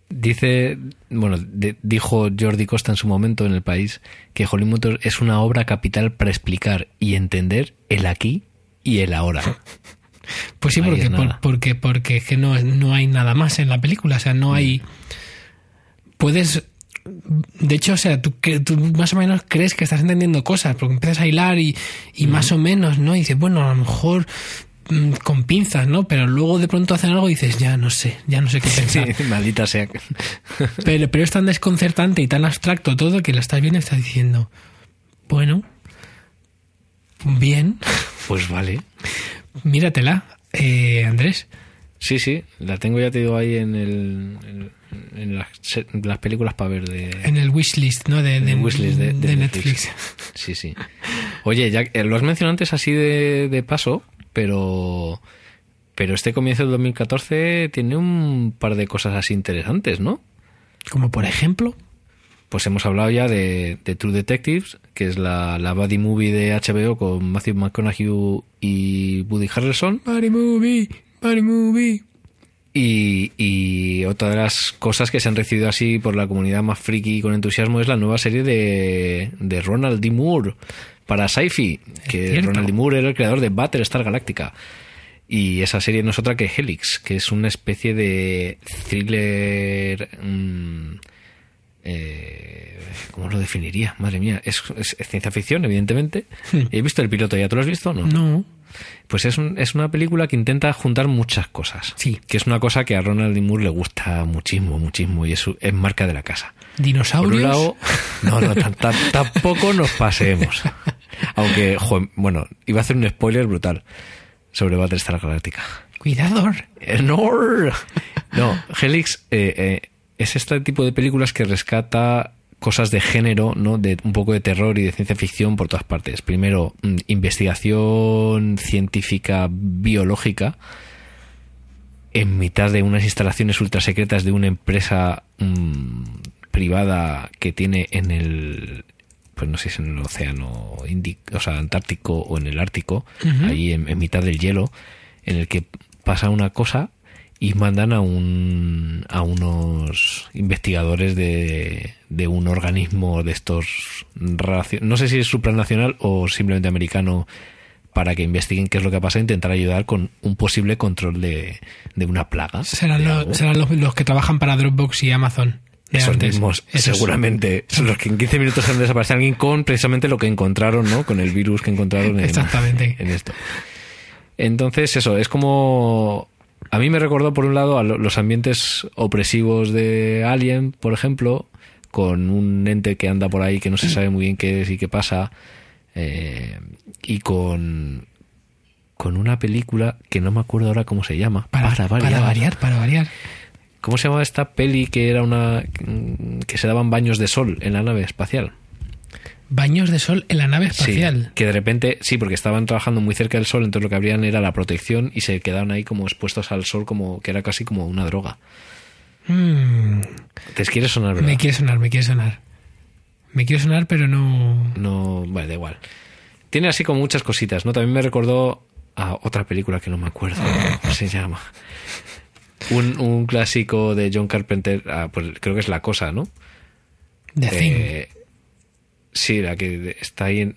Dice, bueno, de- dijo Jordi Costa en su momento en el país que Hollywood Motors es una obra capital para explicar y entender el aquí y el ahora. Pues sí, porque, por- porque, porque es que no, no hay nada más en la película. O sea, no hay. Puedes. De hecho, o sea, tú, que- tú más o menos crees que estás entendiendo cosas, porque empiezas a hilar y, y más o menos, ¿no? Y dices, bueno, a lo mejor mm, con pinzas, ¿no? Pero luego de pronto hacen algo y dices, ya no sé, ya no sé qué Sí, pensar. maldita sea. Pero, pero es tan desconcertante y tan abstracto todo que la estás viendo y estás diciendo, bueno, bien, Pues vale. míratela, eh, Andrés. Sí, sí, la tengo ya te digo ahí en, el, en, en las, las películas para ver de, En el wishlist, ¿no? De, en de, wishlist de, de Netflix. Sí, sí. Oye, ya eh, lo has mencionado antes así de, de paso, pero pero este comienzo del 2014 tiene un par de cosas así interesantes, ¿no? Como por ejemplo. Pues hemos hablado ya de, de True Detectives, que es la, la buddy movie de HBO con Matthew McConaughey y Woody Harrelson. Body movie, body movie. Y, y otra de las cosas que se han recibido así por la comunidad más friki y con entusiasmo es la nueva serie de, de Ronald D. Moore para Sci-Fi, que. Ronald D. Moore era el creador de Battlestar Galactica. Y esa serie no es otra que Helix, que es una especie de thriller... mm, eh, ¿Cómo lo definiría? Madre mía, es, es- es ciencia ficción, evidentemente. He visto el piloto, ¿ya tú lo has visto? No. No. Pues es, un- es una película que intenta juntar muchas cosas. Sí. Que es una cosa que a Ronald D. Moore le gusta muchísimo, muchísimo, y es, es marca de la casa. Por Dinosaurios. un lado, no, no, tampoco nos pasemos. Aunque, jo, bueno, iba a hacer un spoiler brutal sobre Battlestar Galactica. Cuidado. Eh, No, no Helix eh, eh, es este tipo de películas que rescata cosas de género, ¿no? De un poco de terror y de ciencia ficción por todas partes. Primero, mm, investigación científica biológica en mitad de unas instalaciones ultra secretas de una empresa mm, privada que tiene en el pues no sé si en el océano Indi- o sea, Antártico o en el Ártico, ahí en, en mitad del hielo, en el que pasa una cosa y mandan a un a unos investigadores de, de un organismo de estos no sé si es supranacional o simplemente americano para que investiguen qué es lo que pasa e intentar ayudar con un posible control de, de una plaga. Serán, los, serán los, los que trabajan para Dropbox y Amazon. Esos antes. mismos, Esos. seguramente, son los que en 15 minutos han desaparecido alguien con precisamente lo que encontraron, ¿no? Con el virus que encontraron en, Exactamente. en esto. Entonces, eso, es como... A mí me recordó, por un lado, a lo- los ambientes opresivos de Alien, por ejemplo, con un ente que anda por ahí que no se sabe muy bien qué es y qué pasa, eh, y con, con una película que no me acuerdo ahora cómo se llama. Para, para variar, para variar. ¿Cómo se llamaba esta peli que era una que se daban baños de sol en la nave espacial? Baños de sol en la nave espacial. Sí, que de repente, sí, porque estaban trabajando muy cerca del sol, entonces lo que habrían era la protección y se quedaban ahí como expuestos al sol como que era casi como una droga. Mm, ¿Te quiere sonar, verdad? me quiere sonar, me quiere sonar. Me quiere sonar, pero no. No, bueno, da igual. Tiene así como muchas cositas, ¿no? También me recordó a otra película que no me acuerdo cómo se llama. Un, un clásico de John Carpenter, ah, pues creo que es La Cosa, ¿no? The Thing. Eh, sí, la que está ahí en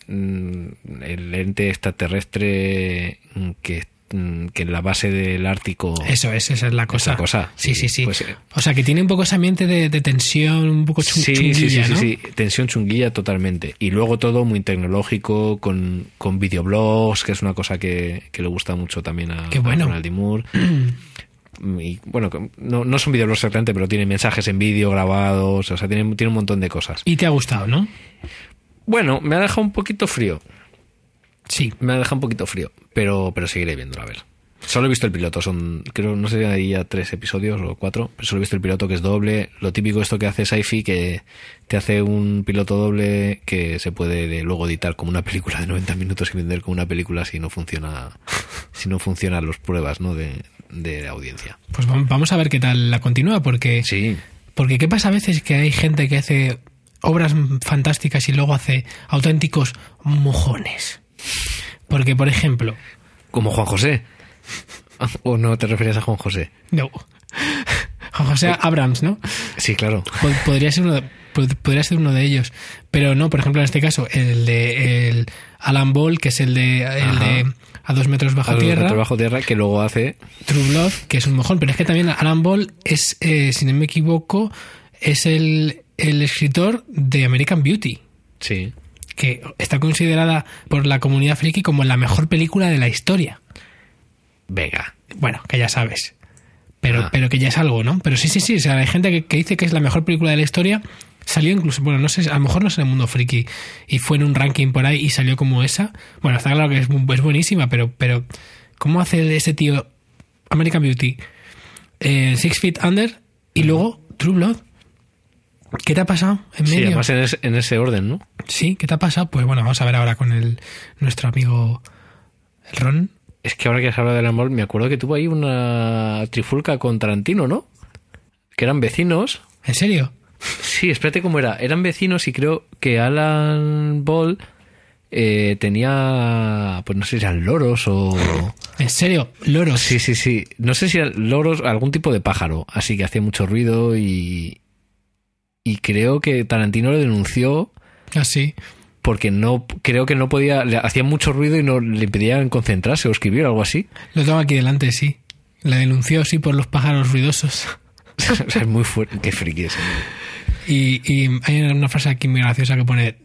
mm, el ente extraterrestre mm, que, mm, que en la base del Ártico. Eso es, esa es la cosa. cosa, Sí, sí, sí, sí. pues, eh. o sea, que tiene un poco ese ambiente de, de tensión, un poco chun- Sí, sí, sí, chunguilla, sí, sí, tensión chunguilla totalmente. Y luego todo muy tecnológico, con, con videoblogs, que es una cosa que, que le gusta mucho también a, Qué bueno. a Ronald D. Moore. Y bueno, no, no son videoblogs exactamente, pero tiene mensajes en vídeo grabados, o sea, tiene, tiene un montón de cosas. Y te ha gustado, ¿no? Bueno, me ha dejado un poquito frío. Sí. Me ha dejado un poquito frío, pero, pero seguiré viéndolo a ver. Solo he visto el piloto, son, creo, no sé, hay ya tres episodios o cuatro, pero solo he visto el piloto que es doble. Lo típico esto que hace Sci-Fi, que te hace un piloto doble que se puede de- luego editar como una película de 90 minutos y vender como una película si no funciona, si no funcionan las pruebas, ¿no? De, de audiencia. Pues vam- vamos a ver qué tal la continúa, porque, Sí, porque ¿qué pasa a veces que hay gente que hace obras fantásticas y luego hace auténticos mojones? Porque, por ejemplo, como Juan José. ¿O no te referías a Juan José? no. Juan José Abrams, ¿no? Sí, claro. Po- Podría ser uno de, pod- podría ser uno de ellos. Pero no, por ejemplo, en este caso, el de el Alan Ball, que es el de, el Ajá. de A dos metros bajo Algo de tierra. Bajo tierra que luego hace True Blood, que es un mojón. Pero es que también Alan Ball es, eh, si no me equivoco, es el, el escritor de American Beauty. Sí. Que está considerada por la comunidad friki como la mejor película de la historia. Venga. Bueno, que ya sabes. Pero, Ah. pero que ya es algo, ¿no? Pero sí, sí, sí. O sea, hay gente que, que dice que es la mejor película de la historia. Salió incluso, bueno, no sé, a lo mejor no es en el mundo friki. Y fue en un ranking por ahí y salió como esa. Bueno, está claro que es, bu- es buenísima, pero, pero ¿cómo hace ese tío American Beauty? eh, Six Feet Under y luego True Blood. ¿Qué te ha pasado en Sí, medio? además en ese, en ese orden, ¿no? Sí, ¿qué te ha pasado? Pues bueno, vamos a ver ahora con el nuestro amigo Ron. Es que ahora que has hablado del amor, me acuerdo que tuvo ahí una trifulca con Tarantino, ¿no? Que eran vecinos. ¿En serio? Sí, espérate cómo era. Eran vecinos y creo que Alan Ball eh, tenía, pues no sé si eran loros o... ¿En serio? Loros. Sí, sí, sí. No sé si eran loros, algún tipo de pájaro. Así que hacía mucho ruido y... Y creo que Tarantino lo denunció Así. porque no creo que no podía... Le hacía mucho ruido y no le impedían concentrarse o escribir o algo así. Lo tengo aquí delante, sí. La denunció, sí, por los pájaros ruidosos. O sea, es muy fuerte. Qué friki es. Y, y hay una frase aquí muy graciosa que pone: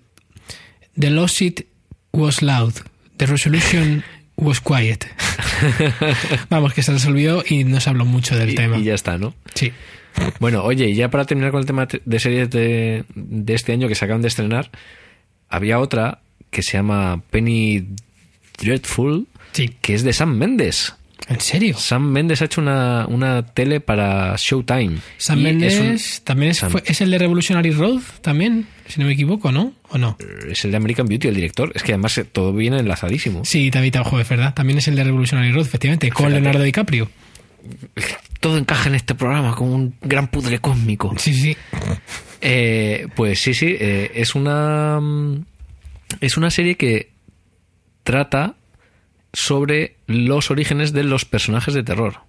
The lawsuit was loud, the resolution was quiet. Vamos, que se resolvió y no se habló mucho del Y, tema. y ya está, ¿no? Sí. Bueno, oye, y ya para terminar con el tema de series de, de este año que se acaban de estrenar, había otra que se llama Penny Dreadful, Sí. que es de Sam Mendes. ¿En serio? Sam Mendes ha hecho una, una tele para Showtime. Sam Mendes es, un- también es, Sam- fue- es el de Revolutionary Road, también, si no me equivoco, ¿no? ¿O no? es el de American Beauty, el director. Es que además eh, todo viene enlazadísimo. Sí, David Ojo, es verdad. También es el de Revolutionary Road, efectivamente, con Fíjate. Leonardo DiCaprio. Todo encaja en este programa como un gran puzzle cósmico. Sí, sí. Eh, pues sí, sí, eh, es una mm, es una serie que trata sobre los orígenes de los personajes de terror.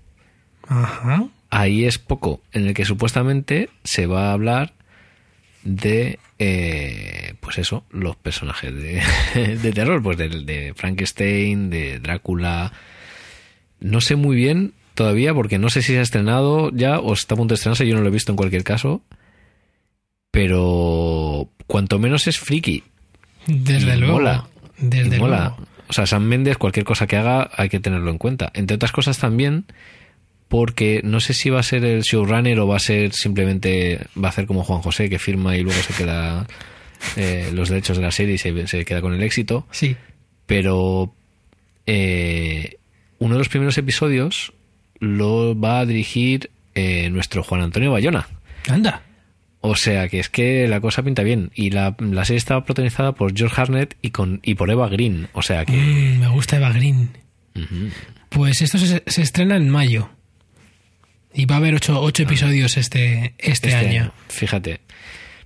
Ajá. Ahí es poco, en el que supuestamente se va a hablar de, eh, pues eso, los personajes de, de terror, pues del de Frankenstein, de Drácula. No sé muy bien todavía, porque no sé si se ha estrenado ya o está a punto de estrenarse, yo no lo he visto en cualquier caso. Pero cuanto menos es friki. Desde Y luego. mola. Desde mola. luego. O sea, Sam Méndez, cualquier cosa que haga, hay que tenerlo en cuenta. Entre otras cosas también, porque no sé si va a ser el showrunner o va a ser simplemente, va a hacer como Juan José, que firma y luego se queda eh, los derechos de la serie y se, se queda con el éxito. Sí. Pero eh, uno de los primeros episodios lo va a dirigir eh, nuestro Juan Antonio Bayona. Anda. O sea que es que la cosa pinta bien. Y la, la serie estaba protagonizada por George Harnett y, con, y por Eva Green. O sea que. Mm, me gusta Eva Green. Pues esto se, se estrena en mayo. Y va a haber ocho, ocho episodios este, este, Este año. Fíjate.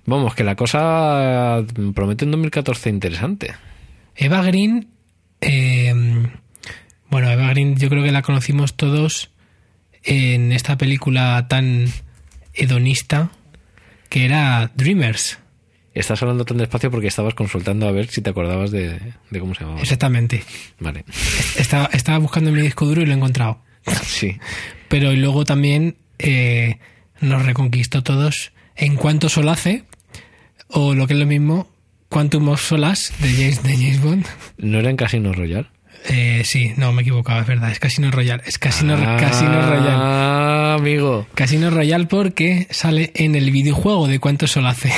Vamos, que la cosa promete un 2014 interesante. Eva Green. eh, bueno, Eva Green yo creo que la conocimos todos en esta película tan hedonista que era Dreamers. Estás hablando tan despacio porque estabas consultando a ver si te acordabas de, de cómo se llamaba. Exactamente. Vale. Estaba, estaba buscando en mi disco duro y lo he encontrado. Sí. Pero luego también eh, nos reconquistó todos en cuanto solace, o lo que es lo mismo, Quantum of Solace de James, de James Bond. ¿No era en Casino Royale? Eh, sí, no, me equivocaba, es verdad, es Casino Royale. Es Casino, ah, Casino Royale. Ah, amigo. Casino Royale porque sale en el videojuego de Cuánto Solace.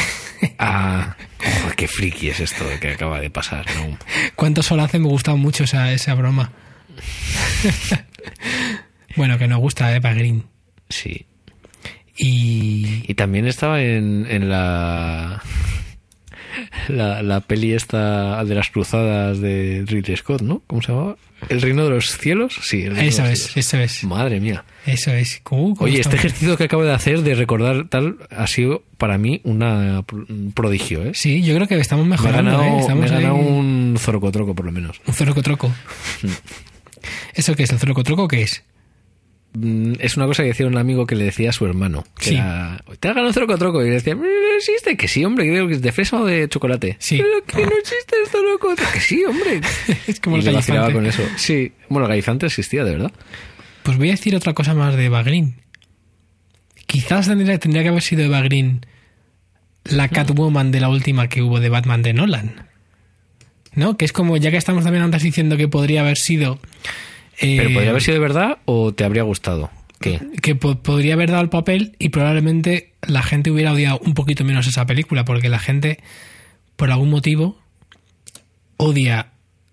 Ah, joder, qué friki es esto que acaba de pasar. ¿no? Cuánto Solace me gustaba mucho esa, esa broma. Bueno, que nos gusta Eva Green. Sí. Y. Y también estaba en, en la, la. La peli esta de las cruzadas de Ridley Scott, ¿no? ¿Cómo se llamaba? ¿El reino de los cielos? Sí, el reino Eso de los es, cielos. eso es. Madre mía. Eso es. ¿cómo Oye, este ejercicio que acabo de hacer de recordar tal ha sido para mí una, un prodigio, ¿eh? Sí, yo creo que estamos Me mejorando, ganado, ¿eh? me Estamos ahí- ganado un zorocotroco, por lo menos. un troco. ¿Eso qué es? ¿El troco qué es? Mm, Es una cosa que decía un amigo que le decía a su hermano. Que Sí. era, ¿Te ganado un zorocotroco? Y le decía, "Mm, no existe. Que sí, hombre, creo que es de fresa o de chocolate. Sí. Pero que no existe el zorocotroco. Que sí, hombre. Es como y el con eso. Sí. Bueno, el existía, de verdad. Pues voy a decir otra cosa más de Eva Green. Quizás tendría, tendría que haber sido Eva Green la Catwoman de la última que hubo de Batman de Nolan. ¿No? Que es como, ya que estamos también antes diciendo que podría haber sido... eh, Pero podría haber sido de verdad o te habría gustado. ¿Qué? que po- podría haber dado el papel y probablemente la gente hubiera odiado un poquito menos esa película, porque la gente, por algún motivo, odia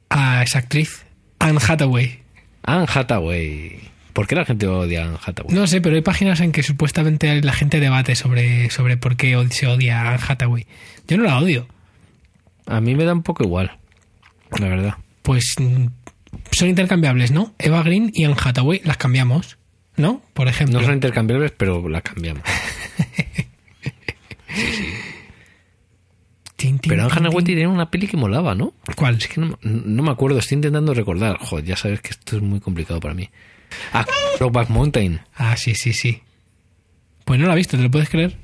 a esa actriz, Anne Hathaway. Anne Hathaway. ¿Por qué la gente odia a Anne Hathaway? No sé, pero hay páginas en que supuestamente la gente debate sobre, sobre por qué se odia a Anne Hathaway. Yo no la odio. A mí me da un poco igual. La verdad. Pues mm, son intercambiables, ¿no? Eva Green y Anne Hathaway las cambiamos, ¿no? Por ejemplo. No son intercambiables, pero la cambiamos. Pero Anne Hathaway tin. tenía una peli que molaba, ¿no? ¿Cuál? Es que no, no me acuerdo, estoy intentando recordar. Joder, ya sabes que esto es muy complicado para mí. Ah, Brokeback Mountain. Ah, sí, sí, sí. Pues no la he visto, ¿te lo puedes creer?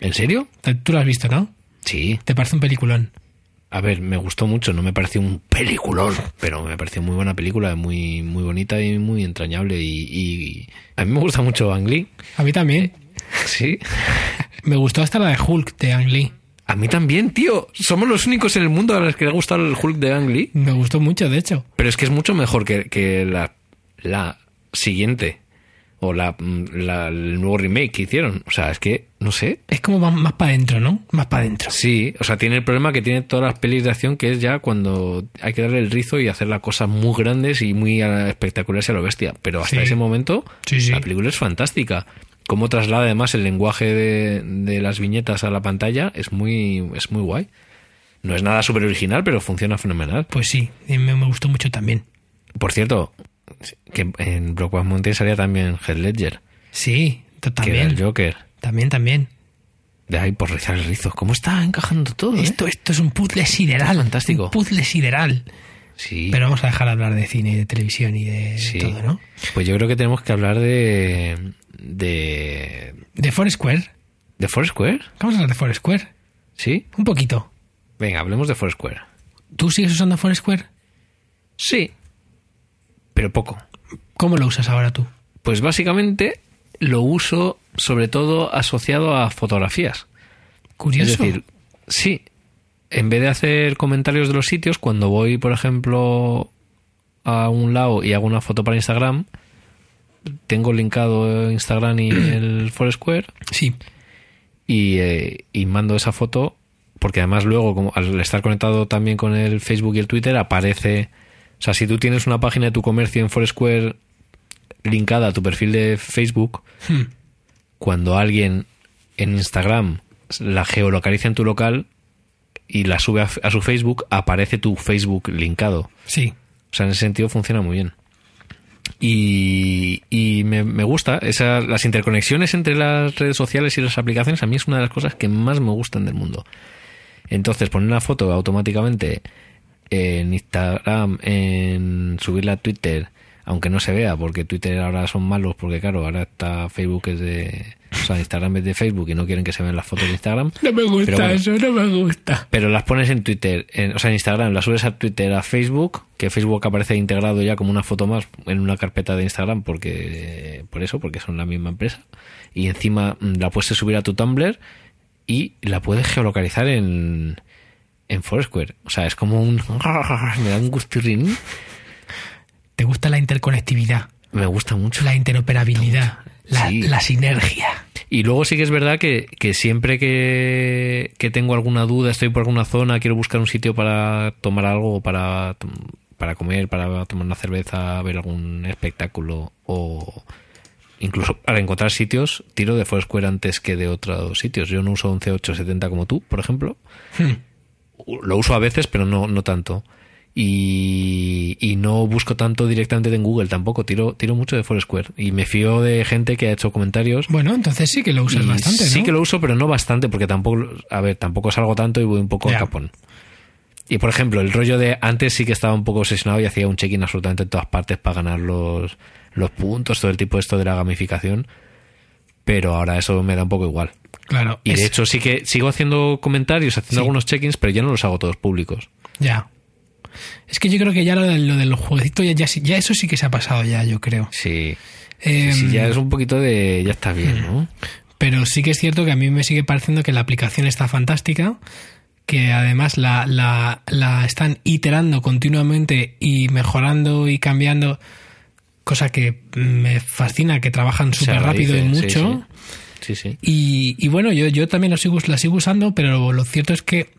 ¿En serio? Tú lo has visto, ¿no? Sí. Te parece un peliculón. A ver, me gustó mucho, no me pareció un peliculón, pero me pareció muy buena película, muy muy bonita y muy entrañable. Y, y- a mí me gusta mucho Ang Lee. A mí también. Sí. Me gustó hasta la de Hulk de Ang Lee. A mí también, tío. Somos los únicos en el mundo a los que le ha gustado el Hulk de Ang Lee. Me gustó mucho, de hecho. Pero es que es mucho mejor que, que la, la siguiente. O la, la- el nuevo remake que hicieron. O sea, es que, no sé. Es como más, más para adentro, ¿no? Más para adentro. Sí, o sea, tiene el problema que tiene todas las pelis de acción, que es ya cuando hay que darle el rizo y hacer las cosas muy grandes y muy ah, espectaculares a lo bestia. Pero hasta Sí. ese momento, Sí, sí. la película es fantástica. Cómo traslada además el lenguaje de, de las viñetas a la pantalla es muy, es muy guay. No es nada súper original, pero funciona fenomenal. Pues sí, me, me gustó mucho también. Por cierto, que en Brokeback Mountain salía también Heath Ledger, Sí, t- que era el también. Joker. También, también. De ahí por rizar el rizo. ¿Cómo está encajando todo? eh? Esto, esto es un puzzle sideral. fantástico. Un puzzle sideral. Sí. Pero vamos a dejar de hablar de cine y de televisión y de Sí. todo, ¿no? Pues yo creo que tenemos que hablar de. de. De Foursquare. de Foursquare. Vamos a hablar de Foursquare. ¿Sí? Un poquito. Venga, hablemos de Foursquare. ¿Tú sigues usando Foursquare? Sí. Pero poco. ¿Cómo lo usas ahora tú? Pues básicamente lo uso sobre todo asociado a fotografías. Curioso. Es decir, sí. En vez de hacer comentarios de los sitios, cuando voy, por ejemplo, a un lado y hago una foto para Instagram, tengo linkado Instagram y el Foursquare sí. y, eh, y mando esa foto porque además luego como al estar conectado también con el Facebook y el Twitter aparece o sea si tú tienes una página de tu comercio en Foursquare linkada a tu perfil de Facebook Hmm. cuando alguien en Instagram la geolocaliza en tu local y la sube a, a su Facebook aparece tu Facebook linkado Sí. o sea en ese sentido funciona muy bien y, y me, me gusta esa, las interconexiones entre las redes sociales y las aplicaciones a mí es una de las cosas que más me gustan del mundo entonces poner una foto automáticamente en Instagram en subirla a Twitter aunque no se vea porque Twitter ahora son malos porque claro ahora está Facebook es de o sea Instagram es de Facebook y no quieren que se vean las fotos de Instagram No me gusta bueno. eso, no me gusta. pero las pones en Twitter, en- o sea, en Instagram, las subes a Twitter, a Facebook, que Facebook aparece integrado ya como una foto más en una carpeta de Instagram, porque por eso, porque son la misma empresa. Y encima mm, la puedes subir a tu Tumblr y la puedes geolocalizar en, en Foursquare. O sea, es como un... Me da un gustirrinín. ¿Te gusta la interconectividad? Me gusta mucho. La interoperabilidad. La, Sí. la sinergia. Y luego sí que es verdad que, que siempre que, que tengo alguna duda, estoy por alguna zona, quiero buscar un sitio para tomar algo para, para comer, para tomar una cerveza, ver algún espectáculo o incluso para encontrar sitios, tiro de Foursquare antes que de otros sitios. Yo no uso 11870 como tú, por ejemplo. Hmm. Lo uso a veces, pero no, no tanto. Y, y no busco tanto directamente en Google tampoco. Tiro, tiro mucho de Foursquare. Y me fío de gente que ha hecho comentarios. Bueno, entonces sí que lo usas bastante, ¿no? Sí que lo uso, pero no bastante, porque tampoco, a ver, tampoco salgo tanto y voy un poco Ya. a capón. Y por ejemplo, el rollo de antes sí que estaba un poco obsesionado y hacía un check-in absolutamente en todas partes para ganar los, los puntos, todo el tipo esto de la gamificación. Pero ahora eso me da un poco igual. Claro. Y es- de hecho sí que sigo haciendo comentarios, haciendo Sí. algunos check-ins, pero ya no los hago todos públicos. Ya. Es que yo creo que ya lo, de, lo del jueguecito, ya, ya, ya eso sí que se ha pasado ya, yo creo. Sí. Em, sí, ya es un poquito de... Ya está bien, ¿no? Pero sí que es cierto que a mí me sigue pareciendo que la aplicación está fantástica, que además la, la, la están iterando continuamente y mejorando y cambiando, cosa que me fascina, que trabajan súper rápido y mucho. Sí, sí. Y, y bueno, yo, yo también lo sigo, la sigo usando, pero lo cierto es que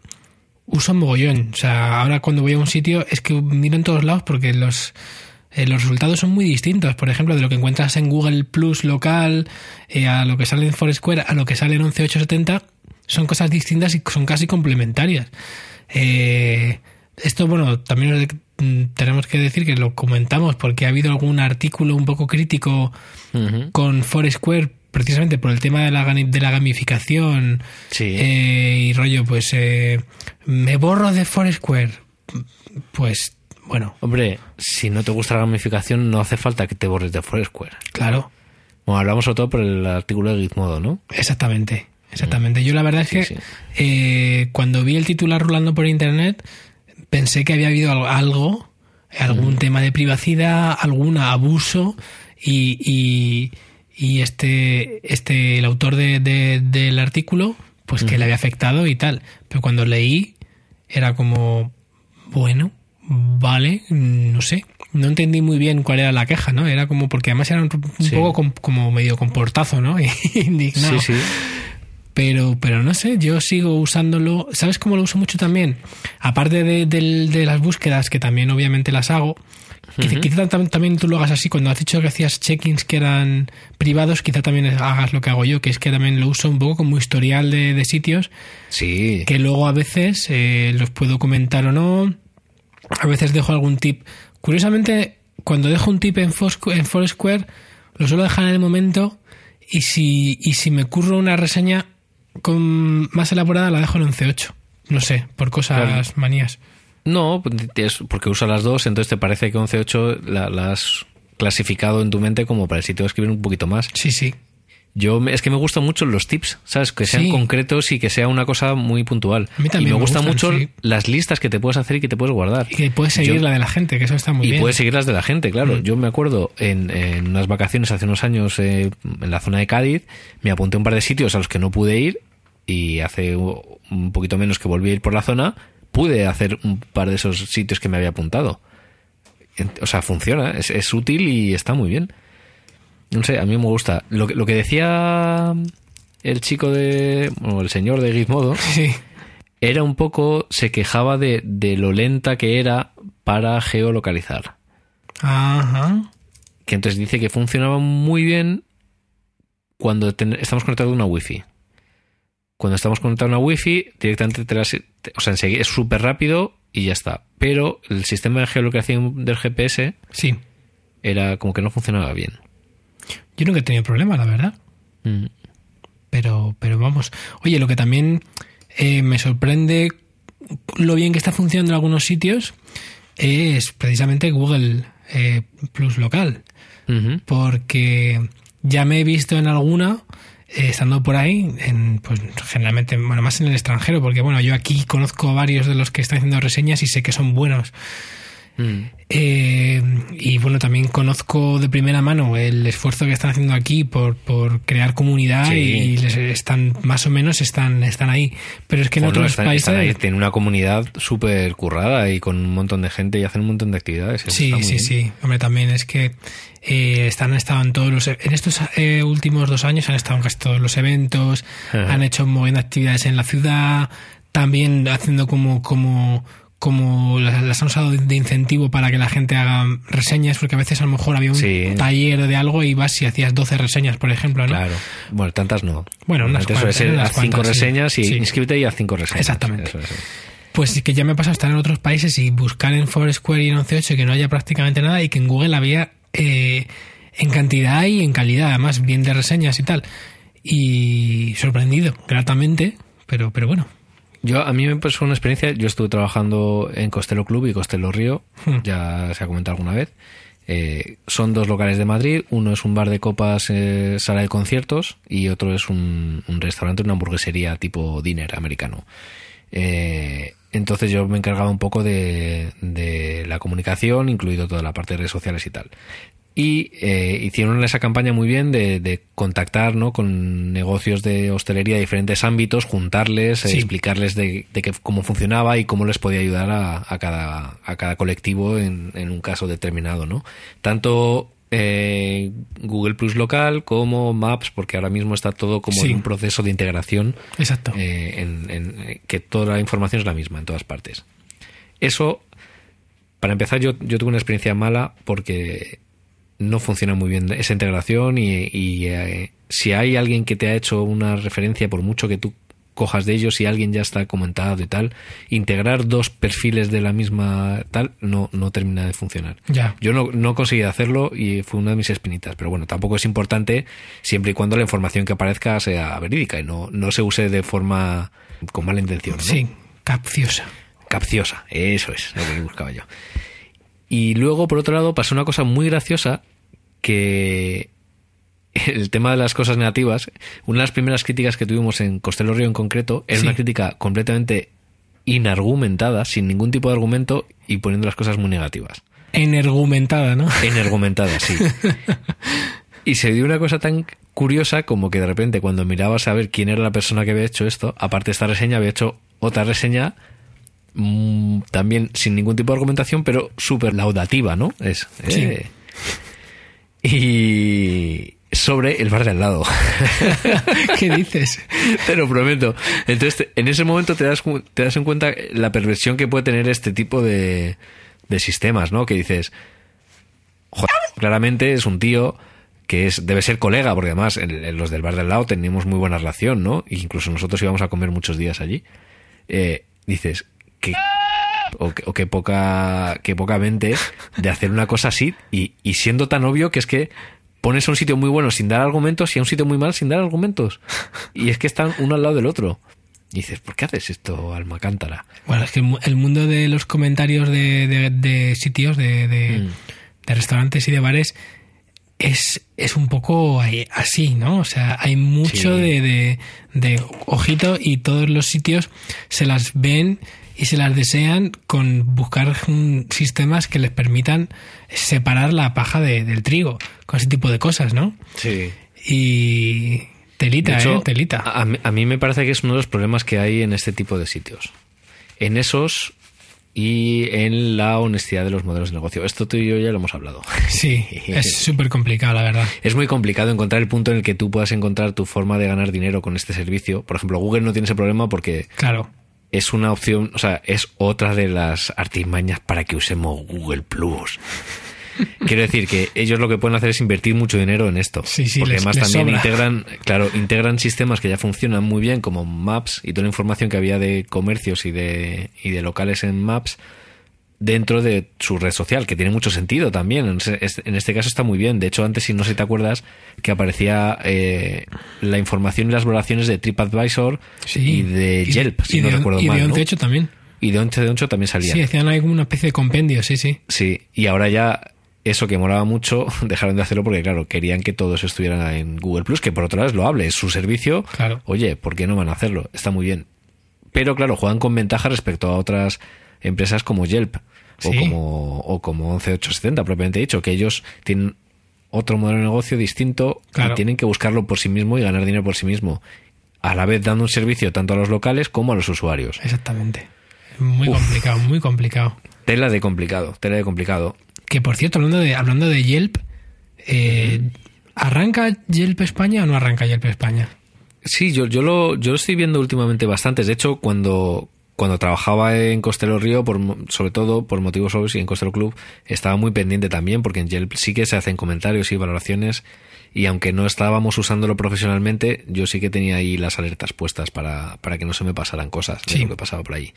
uso mogollón. O sea, ahora cuando voy a un sitio es que miro en todos lados porque los, eh, los resultados son muy distintos. Por ejemplo, de lo que encuentras en Google Plus local, eh, a lo que sale en Foursquare, a lo que sale en 11870, son cosas distintas y son casi complementarias. Eh, esto, bueno, también tenemos que decir que lo comentamos porque ha habido algún artículo un poco crítico con Foursquare precisamente por el tema de la, de la gamificación Sí. eh, y rollo, pues eh, me borro de Foursquare. Pues bueno, Hombre, si no te gusta la gamificación, no hace falta que te borres de Foursquare. claro, Bueno, hablamos sobre todo por el artículo de Gizmodo, ¿no? exactamente. Exactamente. Yo la verdad es Sí, que sí. eh, cuando vi el titular rulando por internet pensé que había habido al- algo, algún tema de privacidad, algún abuso y, y, y este, este, el autor de- de- del artículo, pues que le había afectado y tal. Pero cuando leí era como, bueno, vale, no sé. No entendí muy bien cuál era la queja, ¿no? Era como, porque además era un, un Sí. poco com- como medio comportazo, ¿no? Indignado. Sí, sí. Pero, pero no sé, yo sigo usándolo. ¿Sabes cómo lo uso mucho también? Aparte de, del- de las búsquedas, que también obviamente las hago. Quizá, quizá tam- también tú lo hagas así. Cuando has dicho que hacías check-ins que eran privados, quizá también hagas lo que hago yo, que es que también lo uso un poco como historial de, de sitios, Sí. que luego a veces eh, los puedo comentar o no. A veces dejo algún tip. Curiosamente, cuando dejo un tip en Foursquare, lo suelo dejar en el momento y si, y si me curro una reseña con más elaborada, la dejo en 11.8. No sé, por cosas Claro. manías. No, es porque usa las dos, entonces te parece que 11.8 la, la has clasificado en tu mente como para el sitio de escribir un poquito más. Sí, sí. Yo es que me gustan mucho los tips, ¿sabes? Que sean Sí. concretos y que sea una cosa muy puntual. A mí también y me, me gustan gustan, mucho sí. las listas que te puedes hacer y que te puedes guardar. Y que puedes seguir Yo- la de la gente, que eso está muy y bien. puedes seguir las de la gente, claro. Mm. Yo me acuerdo en, en unas vacaciones hace unos años eh, en la zona de Cádiz, me apunté a un par de sitios a los que no pude ir y hace un poquito menos que volví a ir por la zona, pude hacer un par de esos sitios que me había apuntado. O sea, funciona, es, es útil y está muy bien. No sé, a mí me gusta. Lo, que- lo que decía el chico de... o el señor de Gizmodo Sí. era un poco... se quejaba de, de lo lenta que era para geolocalizar Ajá. que entonces dice que funcionaba muy bien cuando ten- estamos conectados a una wifi. Cuando estamos conectados a una wifi, directamente te las, te- o sea, enseguida es súper rápido y ya está. Pero el sistema de geolocalización del GPS Sí. era como que no funcionaba bien. Yo nunca he tenido problema, la verdad. Mm. Pero, pero vamos. Oye, lo que también eh, me sorprende lo bien que está funcionando en algunos sitios es precisamente Google eh, Plus local. Porque ya me he visto en alguna, eh, estando por ahí, en, pues generalmente, bueno, más en el extranjero, porque bueno, yo aquí conozco varios de los que están haciendo reseñas y sé que son buenos. Mm. Eh, y bueno, también conozco de primera mano el esfuerzo que están haciendo aquí por, por crear comunidad Sí. y les están, más o menos, están, están ahí. Pero es que en Bueno, otros están- países. están ahí, tienen una comunidad súper currada y con un montón de gente y hacen un montón de actividades. Sí, sí, bien. sí. Hombre, también es que eh, están estado en todos los. En estos eh, últimos dos años han estado en casi todos los eventos, Ajá. han hecho buenas actividades en la ciudad, también haciendo como, como, como la- las han usado de- incentivo para que la gente haga reseñas, porque a veces a lo mejor había un Sí. taller de algo y vas y hacías 12 reseñas, por ejemplo, ¿no? Claro. Bueno, tantas no. Bueno, unas suele ser cinco cuantas, sí. reseñas y Sí. inscríbete y haz cinco reseñas. Exactamente. Eso. Pues que ya me pasa estar en otros países y buscar en Foursquare y en 11.8 que no haya prácticamente nada y que en Google había eh, en cantidad y en calidad, además, bien de reseñas y tal. Y sorprendido, gratamente, pero, pero bueno. Yo, a mí me pasó una experiencia. Yo estuve trabajando en Costello Club y Costello Río, Hmm. ya se ha comentado alguna vez. Eh, son dos locales de Madrid. Uno es un bar de copas, eh, sala de conciertos, y otro es un, un restaurante, una hamburguesería tipo dinner americano. Eh, entonces yo me encargaba un poco de, de la comunicación, incluido toda la parte de redes sociales y tal. Y eh, hicieron esa campaña muy bien de, de contactar ¿no? con negocios de hostelería de diferentes ámbitos, juntarles, eh, explicarles de, de qué- cómo funcionaba y cómo les podía ayudar a, a cada, a cada colectivo en, en un caso determinado. ¿no? Tanto eh, Google Plus local como Maps, porque ahora mismo está todo como Sí. en un proceso de integración Exacto. en, en- eh, que toda la información es la misma en todas partes. Eso, para empezar, yo, yo tuve una experiencia mala porque no funciona muy bien esa integración y, y, eh, si hay alguien que te ha hecho una referencia, por mucho que tú cojas de ellos y alguien ya está comentado y tal, integrar dos perfiles de la misma tal no, no termina de funcionar. Ya. Yo no, no conseguí hacerlo y fue una de mis espinitas, pero bueno, tampoco es importante siempre y cuando la información que aparezca sea verídica y no, no se use de forma con mala intención. ¿no? Sí, capciosa. Capciosa, eso es lo que buscaba yo. Y luego, por otro lado, pasó una cosa muy graciosa que el tema de las cosas negativas, una de las primeras críticas que tuvimos en Costello Río en concreto, era Sí. una crítica completamente inargumentada, sin ningún tipo de argumento y poniendo las cosas muy negativas. Energumentada, ¿no? Energumentada, sí. Y se dio una cosa tan curiosa como que de repente cuando mirabas a ver quién era la persona que había hecho esto, aparte de esta reseña, había hecho otra reseña mm, también sin ningún tipo de argumentación, pero súper laudativa, ¿no? Es. Sí. eh. Y sobre el bar de al lado. ¿Qué dices? Te lo prometo. Entonces, en ese momento te das, te das en cuenta la perversión que puede tener este tipo de, de sistemas, ¿no? Que dices, joder, claramente es un tío que es debe ser colega, porque además en, en los del bar del lado teníamos muy buena relación, ¿no? E incluso nosotros íbamos a comer muchos días allí. Eh, dices, qué o, o qué poca qué poca mente de hacer una cosa así y, y siendo tan obvio que es que pones a un sitio muy bueno sin dar argumentos y a un sitio muy mal sin dar argumentos y es que están uno al lado del otro y dices ¿por qué haces esto alma cántara? Bueno, es que el mu- el mundo de los comentarios de, de- de sitios, de, de- Mm. de restaurantes y de bares, es, es un poco así, ¿no? O sea, hay mucho Sí. de, de ojito y todos los sitios se las ven y se las desean con buscar sistemas que les permitan separar la paja de- del trigo, con ese tipo de cosas, ¿no? Sí. Y telita, hecho, ¿eh? Telita. A, a mí me parece que es uno de los problemas que hay en este tipo de sitios. En esos y en la honestidad de los modelos de negocio. Esto tú y yo ya lo hemos hablado. Sí, es súper complicado, la verdad. Es muy complicado encontrar el punto en el que tú puedas encontrar tu forma de ganar dinero con este servicio. Por ejemplo, Google no tiene ese problema porque Claro. Es una opción, o sea, es otra de las artimañas para que usemos Google Plus. Quiero decir que ellos lo que pueden hacer es invertir mucho dinero en esto. Sí, sí, porque les- además les también sobra. integran, claro, integran sistemas que ya funcionan muy bien, como Maps y toda la información que había de comercios y de, y de locales en Maps dentro de su red social, que tiene mucho sentido también. En este caso está muy bien. De hecho, antes, si no sé si te acuerdas, que aparecía eh, la información y las valoraciones de TripAdvisor Sí. y de Yelp, si y no de, recuerdo y mal. de ¿no? 11.8 también. Y de 11 de 8 también salía. Sí, hacían ahí como una especie de compendio, sí, sí. Sí, y ahora ya eso que molaba mucho dejaron de hacerlo porque, claro, querían que todo eso estuviera en Google Plus, que por otro lado es loable, es su servicio. Claro. Oye, ¿por qué no van a hacerlo? Está muy bien. Pero, claro, juegan con ventaja respecto a otras empresas como Yelp o como, o como 11870, propiamente dicho, que ellos tienen otro modelo de negocio distinto Claro. y tienen que buscarlo por sí mismo y ganar dinero por sí mismo. A la vez dando un servicio tanto a los locales como a los usuarios. Exactamente. Muy complicado, muy complicado. Tela de complicado, tela de complicado. Que por cierto, hablando de, hablando de Yelp, eh, ¿arranca Yelp España o no arranca Yelp España? Sí, yo, yo, lo, yo lo estoy viendo últimamente bastantes. De hecho, cuando, cuando trabajaba en Costello Río, por, sobre todo por motivos obvios y en Costello Club, estaba muy pendiente también, porque en Yelp sí que se hacen comentarios y valoraciones, y aunque no estábamos usándolo profesionalmente, yo sí que tenía ahí las alertas puestas para, para que no se me pasaran cosas de Sí. lo que pasaba por ahí.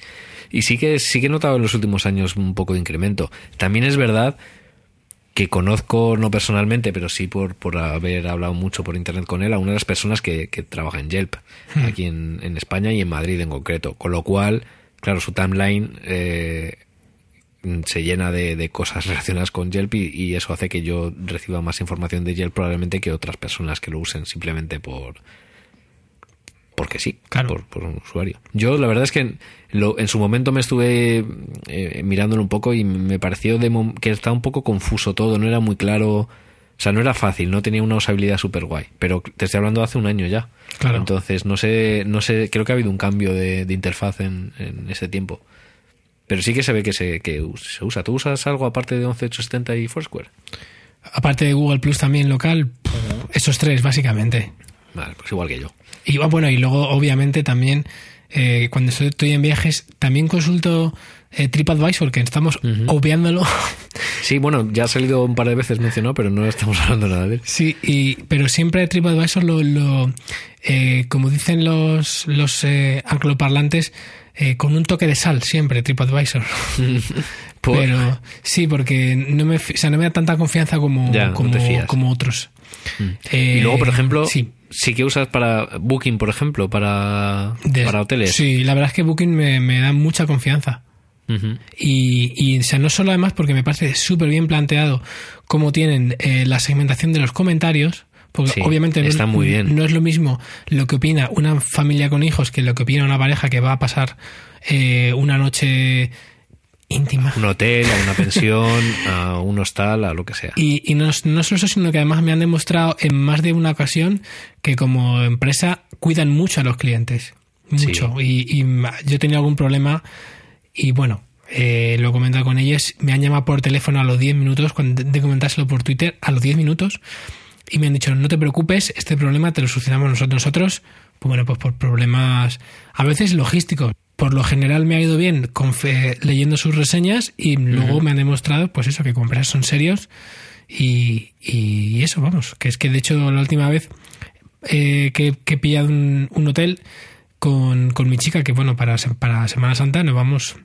Y sí que, sí que he notado en los últimos años un poco de incremento. También es verdad que conozco, no personalmente, pero sí por, por haber hablado mucho por internet con él, a una de las personas que, que trabaja en Yelp, aquí en, en España y en Madrid en concreto. Con lo cual, claro, su timeline eh, se llena de, de cosas relacionadas con Yelp y, y eso hace que yo reciba más información de Yelp probablemente que otras personas que lo usen simplemente por porque sí, Claro. por, por un usuario. Yo la verdad es que en, lo- en su momento me estuve eh, mirándolo un poco y me pareció de que estaba un poco confuso todo, no era muy claro, o sea, no era fácil, no tenía una usabilidad súper guay, pero te estoy hablando de hace un año ya. Claro. Entonces, no sé, no sé, creo que ha habido un cambio de, de interfaz en, en ese tiempo. Pero sí que se ve que se, que se usa. ¿Tú usas algo aparte de 11870 y Foursquare? Aparte de Google Plus también local, esos tres básicamente. Vale, pues igual que yo. Y bueno, y luego obviamente también eh, cuando estoy en viajes también consulto eh, TripAdvisor, que estamos obviándolo. Sí, bueno, ya ha salido un par de veces mencionado, pero no estamos hablando nada de él. sí, y, pero siempre TripAdvisor lo, lo eh, como dicen los, los eh, angloparlantes, eh, con un toque de sal, siempre TripAdvisor. Por- Pero sí, porque no me, o sea, no me da tanta confianza como, Ya, no como, otros. y luego, por ejemplo, sí. Sí. que usas para Booking, por ejemplo, para, De- para hoteles. Sí, la verdad es que Booking me, me da mucha confianza. Y, y, o sea, no solo además porque me parece súper bien planteado cómo tienen eh, la segmentación de los comentarios, porque Sí, obviamente no, está es- muy bien. no es lo mismo lo que opina una familia con hijos que lo que opina una pareja que va a pasar eh, una noche íntima. Un hotel, a una pensión, a un hostal, a lo que sea. Y, y no, no solo eso, sino que además me han demostrado en más de una ocasión que como empresa cuidan mucho a los clientes. Mucho. Y, y yo tenía algún problema y bueno, eh, lo he comentado con ellos. Me han llamado por teléfono a los 10 minutos, cuando de comentárselo por Twitter, a los 10 minutos. Y me han dicho, no te preocupes, este problema te lo solucionamos nosotros. Nosotros, pues bueno, pues por problemas a veces logísticos. Por lo general me ha ido bien con fe- leyendo sus reseñas y luego me han demostrado, pues eso, que como empresas son serios y, y eso, vamos, que es que de hecho la última vez eh, que, que he pillado un, un hotel con, con mi chica, que bueno, para, para Semana Santa nos vamos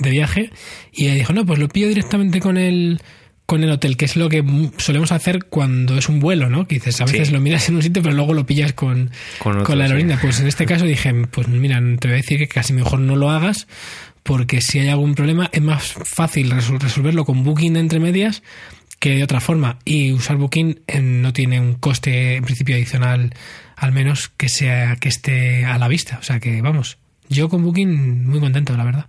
de viaje y ella dijo, no, pues lo pillo directamente con el con el hotel, que es lo que solemos hacer cuando es un vuelo, ¿no? Que dices, a veces Sí. lo miras en un sitio, pero luego lo pillas con, Con la sí. aerolínea. Pues en este caso dije, pues mira, te voy a decir que casi mejor no lo hagas, porque si hay algún problema es más fácil resol- resolverlo con Booking de entre medias que de otra forma. Y usar Booking eh, no tiene un coste en principio adicional, al menos que sea que esté a la vista. O sea que vamos, yo con Booking muy contento, la verdad.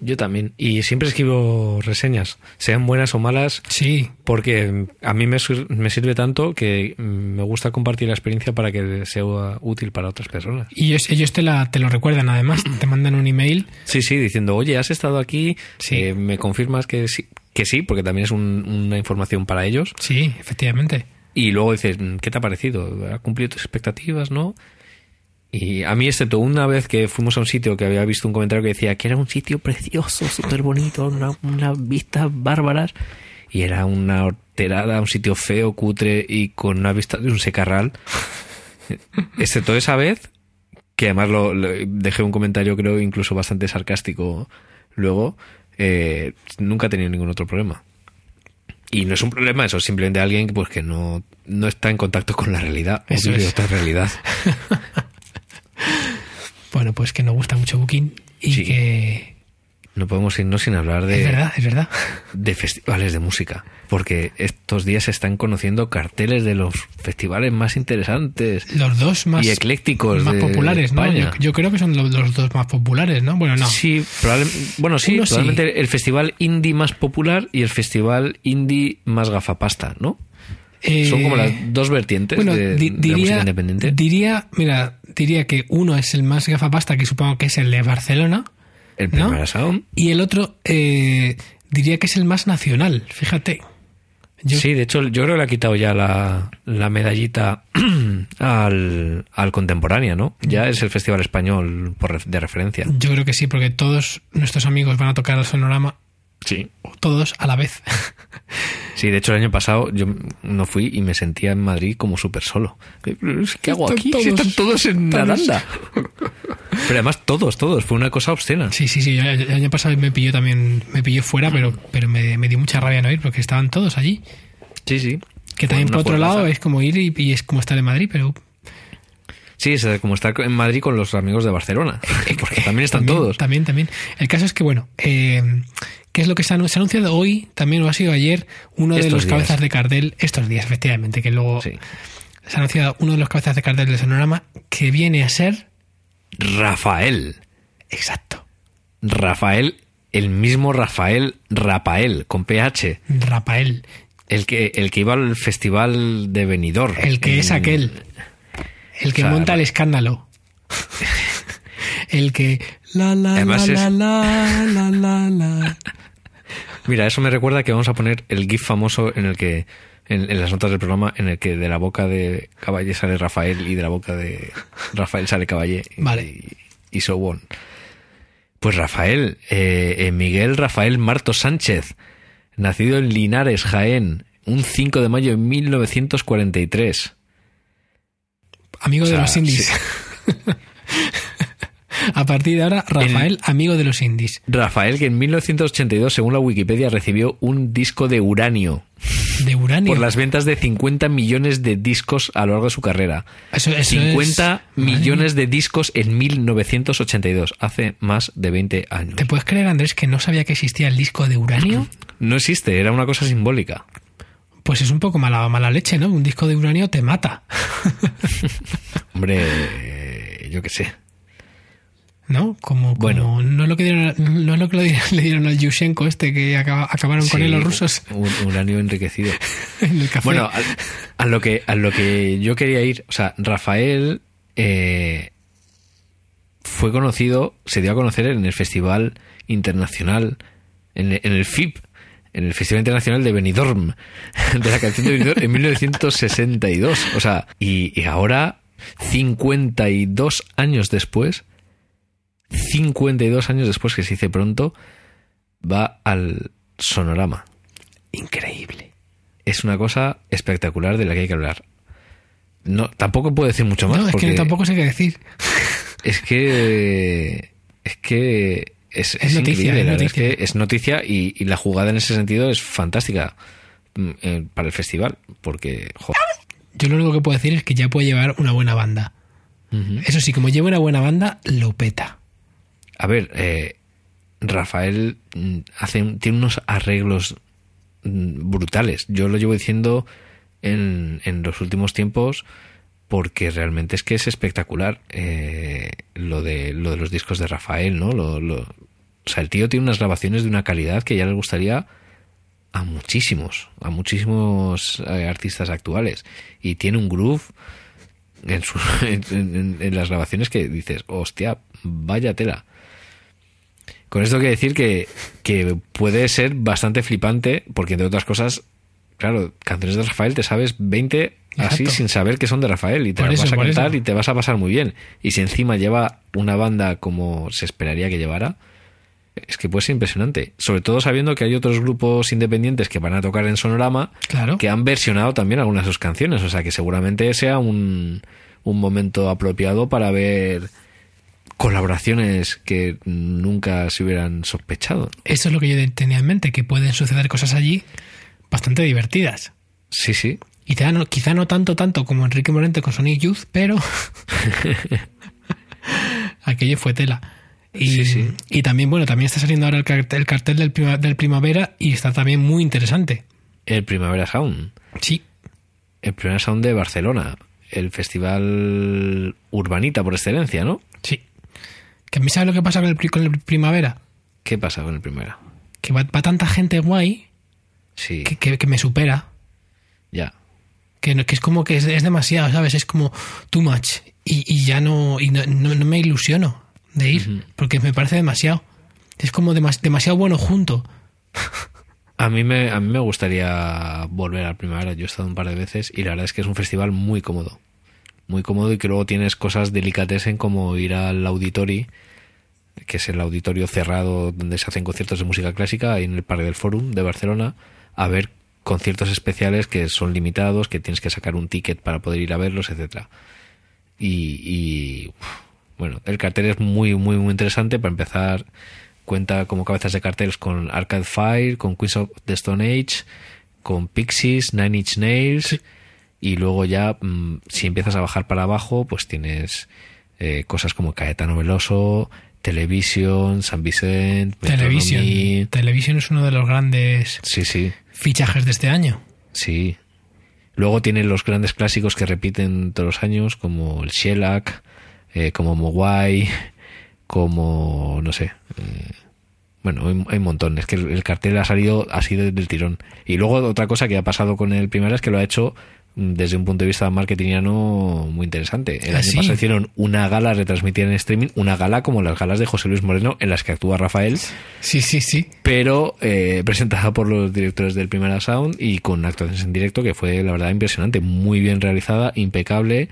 Yo también. Y siempre escribo reseñas, sean buenas o malas, Sí, porque a mí me, me sirve tanto que mm, me gusta compartir la experiencia para que sea útil para otras personas. y ellos, ellos te, la, te lo recuerdan además, te mandan un email. Sí, sí, diciendo, oye, has estado aquí, Sí. eh, me confirmas que sí, que sí, porque también es un- una información para ellos. Sí, efectivamente. Y luego dices, mm, ¿qué te ha parecido? ¿Ha cumplido tus expectativas, no? Y a mí, excepto una vez que fuimos a un sitio que había visto un comentario que decía que era un sitio precioso, súper bonito, una, unas vistas bárbaras, y era una horterada, un sitio feo, cutre y con una vista de un secarral. Excepto esa vez, que además lo, lo- dejé un comentario, creo, incluso bastante sarcástico luego, eh, nunca he tenido ningún otro problema. Y no es un problema, eso es simplemente alguien pues, que no, no está en contacto con la realidad, o Eso vive es. otra realidad. Bueno, pues que nos gusta mucho Booking y Sí. que... No podemos irnos sin hablar Es de, verdad, es verdad. de festivales de música, porque estos días se están conociendo carteles de los festivales más interesantes Los dos más, y eclécticos más de populares, ¿no? España. Yo, yo creo que son los, los dos más populares, ¿no? Bueno, no. Sí, probable- bueno, sí, Uno sí. probablemente el festival indie más popular y el festival indie más gafapasta, ¿no? Eh, Son como las dos vertientes bueno, de, di- de la música diría, independiente. diría, mira, diría que uno es el más gafapasta, que supongo que es el de Barcelona, el y el otro eh, diría que es el más nacional, fíjate. Yo- Sí, de hecho, yo creo que le ha quitado ya la, la medallita al, al contemporánea, ¿no? Ya es el festival español por de referencia. Yo creo que sí, porque todos nuestros amigos van a tocar el sonorama, Sí. todos a la vez. Sí, de hecho, el año pasado yo no fui y me sentía en Madrid como súper solo. ¿Qué hago aquí? todos- Si están todos en todos. Aranda. Pero además todos, todos. Fue una cosa obscena. Sí, sí, sí. El año pasado me pilló también, me pilló fuera, pero, pero me, me dio mucha rabia no ir porque estaban todos allí. Sí, sí. Que también por otro juegaza. lado es como ir y, y es como estar en Madrid, pero Sí, es como estar en Madrid con los amigos de Barcelona. Porque también están también, todos. También, también. El caso es que, bueno, eh, ¿qué es lo que se ha, anunciado hoy? También lo ha sido ayer, uno de los días. cabezas de cartel, estos días, efectivamente, que luego Sí. se ha anunciado uno de los cabezas de cartel del sonorama que viene a ser. Rafael. Exacto. Rafael, el mismo Rafael Rafael, con PH. Rafael. El que, el que iba al festival de Benidorm. El que En- es aquel. El que O sea, monta el escándalo. el que. La la Además la, es- la la la la. Mira, eso me recuerda que vamos a poner el GIF famoso en el que, en, en las notas del programa, en el que de la boca de Caballé sale Rafael y de la boca de Rafael sale Caballé. y- Vale. Y, y so on. Pues Rafael, eh, eh, Miguel Rafael Marto Sánchez, nacido en Linares, Jaén, un 5 de mayo de 1943. Amigo O de sea, los indies. a partir de ahora, Rafael, amigo de los indies. Rafael, que en 1982, según la Wikipedia, recibió un disco de uranio De uranio. por las ventas de 50 millones de discos a lo largo de su carrera. Eso- eso 50 es- Madre millones de discos en 1982, hace más de 20 años. ¿Te puedes creer, Andrés, que no sabía que existía el disco de uranio? No existe, era una cosa simbólica. Pues es un poco mala, mala leche, ¿no? Un disco de uranio te mata. Hombre, eh, yo qué sé. ¿No? Como, como Bueno. no es lo que dieron, no es lo que le dieron, al Yushchenko este que acaba- acabaron con él los rusos Un uranio enriquecido. en el café. Bueno, a, a lo que, a lo que yo quería ir, o sea, Rafael eh, fue conocido, se dio a conocer en el Festival Internacional, en, el- en el FIP, en el Festival Internacional de Benidorm, de la canción de Benidorm, en 1962. O sea, y, y ahora, 52 años después, 52 años después que se dice pronto, va al sonorama Increíble. es una cosa espectacular de la que hay que hablar. No, tampoco puedo decir mucho más. No, es porque que tampoco sé qué decir. Es que. Es que. Es, Es noticia, increíble, es la noticia. es que es noticia y, y la jugada en ese sentido es fantástica mm, eh, para el festival. Porque. Yo lo único que puedo decir es que ya puede llevar una buena banda. Eso sí, como lleva una buena banda, lo peta. A ver, eh, Rafael mm, hace, tiene unos arreglos mm, brutales. Yo lo llevo diciendo en, en los últimos tiempos porque realmente es que es espectacular eh, lo de lo de los discos de Rafael, ¿no? Lo, lo- o sea, el tío tiene unas grabaciones de una calidad que ya le gustaría a muchísimos, a muchísimos eh, artistas actuales. Y tiene un groove en- en- en las grabaciones que dices, hostia, vaya tela. Con esto quiero decir que, que puede ser bastante flipante, porque entre otras cosas, claro, canciones de Rafael te sabes 20 así sin saber que son de Rafael y te Por las eso, vas a cantar eso. y te vas a pasar muy bien. Y si encima lleva una banda como se esperaría que llevara, es que puede ser impresionante. Sobre todo sabiendo que hay otros grupos independientes que van a tocar en Sonorama Claro. que han versionado también algunas de sus canciones. O sea que seguramente sea un, un momento apropiado para ver colaboraciones que nunca se hubieran sospechado. Eso es lo que yo tenía en mente, que pueden suceder cosas allí bastante divertidas. Sí, sí. Y quizá no, quizá no tanto, tanto como Enrique Morente con Sonic Youth, pero aquello fue tela. Y, Sí, sí. y también, bueno, también está saliendo ahora el cartel, el cartel del, prima- del primavera y está también muy interesante. El Primavera Sound. Sí, El Primavera Sound de Barcelona. El festival urbanita por excelencia, ¿no? Que a mí sabe lo que pasa con el, pri- con el primavera. ¿Qué pasa con el Primavera? Que va, va tanta gente guay Sí, que, que- que me supera. ya. Que, no- que es como que es, es demasiado, ¿sabes? Es como too much. Y, y ya no, y no, no- no me ilusiono de ir, porque me parece demasiado. Es como demas- demasiado bueno junto. A mí, me, a mí me gustaría volver al Primavera. Yo he estado un par de veces y la verdad es que es un festival muy cómodo. Muy cómodo y que luego tienes cosas delicatessen como ir al Auditori, que es el auditorio cerrado donde se hacen conciertos de música clásica, en el Parque del Forum de Barcelona, a ver conciertos especiales que son limitados, que tienes que sacar un ticket para poder ir a verlos, etcétera. Y, y bueno, el cartel es muy, muy, muy interesante. Para empezar, cuenta como cabezas de carteles con Arcade Fire, con Queens of the Stone Age, con Pixies, Nine Inch Nails. Y luego ya, mm, si empiezas a bajar para abajo, pues tienes eh, cosas como Caetano Veloso, Television, San Vicent, Television. Television es uno de los grandes Sí, sí. fichajes de este año. Sí. Luego tienen los grandes clásicos que repiten todos los años, como el Shellac, eh, como Mogwai, como, no sé. eh, bueno, hay, hay un montón. Es que el, el cartel ha salido así de- del tirón. Y luego otra cosa que ha pasado con el primero es que lo ha hecho desde un punto de vista marketingiano muy interesante. El ¿Ah, año sí? pasado hicieron una gala retransmitida en streaming, una gala como las galas de José Luis Moreno en las que actúa Rafael Sí, sí, sí. pero eh, presentada por los directores del Primera Sound y con actuaciones en directo que fue la verdad impresionante, muy bien realizada, impecable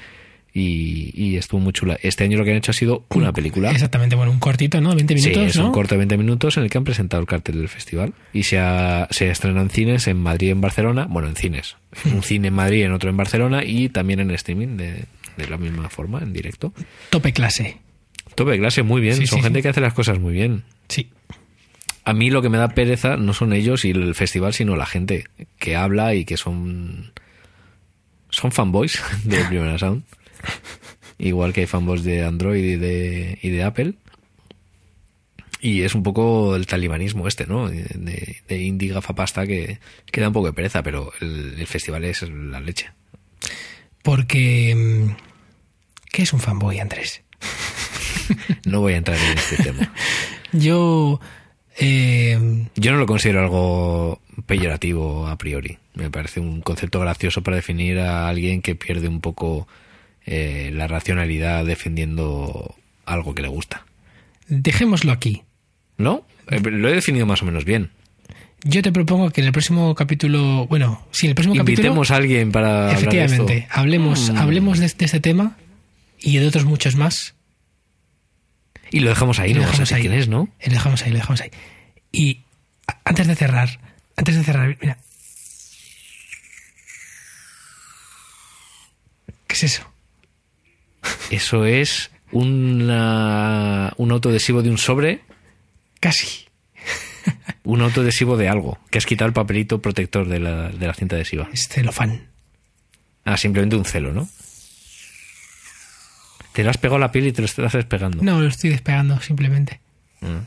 y, y estuvo muy chula. Este año lo que han hecho ha sido una película. Exactamente, bueno, un cortito, ¿no? 20 Sí, minutos, es ¿no? un corto de 20 minutos en el que han presentado el cartel del festival y se, ha, se estrena en cines en Madrid y en Barcelona, bueno, en cines, Hmm. un cine en Madrid y en otro en Barcelona y también en streaming de, de la misma forma, en directo. Tope clase. Tope clase, muy bien, Sí, son sí, gente sí. que hace las cosas muy bien. Sí. A mí lo que me da pereza no son ellos y el festival, sino la gente que habla y que son. Son fanboys de Primera Sound. Igual que hay fanboys de Android y de, y de Apple. Y es un poco el talibanismo este, ¿no? De, de, indie gafapasta que, que da un poco de pereza, pero el, el festival es la leche. Porque... mm, ¿Qué es un fanboy, Andrés? No voy a entrar en este tema. Yo... eh, Yo no lo considero algo peyorativo a priori. Me parece un concepto gracioso para definir a alguien que pierde un poco eh, la racionalidad defendiendo algo que le gusta. dejémoslo aquí. ¿No? Eh, Lo he definido más o menos bien. Yo te propongo que en el próximo capítulo... Bueno, sí, en el próximo Invitemos capítulo... a alguien para hablar de Efectivamente, esto. hablemos, Mm. hablemos de, de este tema y de otros muchos más. Y lo dejamos ahí, Y lo dejamos ahí. es, ¿no? Lo dejamos ahí, lo dejamos ahí. Y antes de cerrar, antes de cerrar, mira. ¿Qué es eso? Eso es una, un autoadhesivo de un sobre, Casi. un autoadhesivo de algo, que has quitado el papelito protector de la, de la cinta adhesiva. Es celofán. Ah, simplemente un celo, ¿no? Te lo has pegado a la piel y te lo estás despegando. No, lo estoy despegando simplemente. Mm.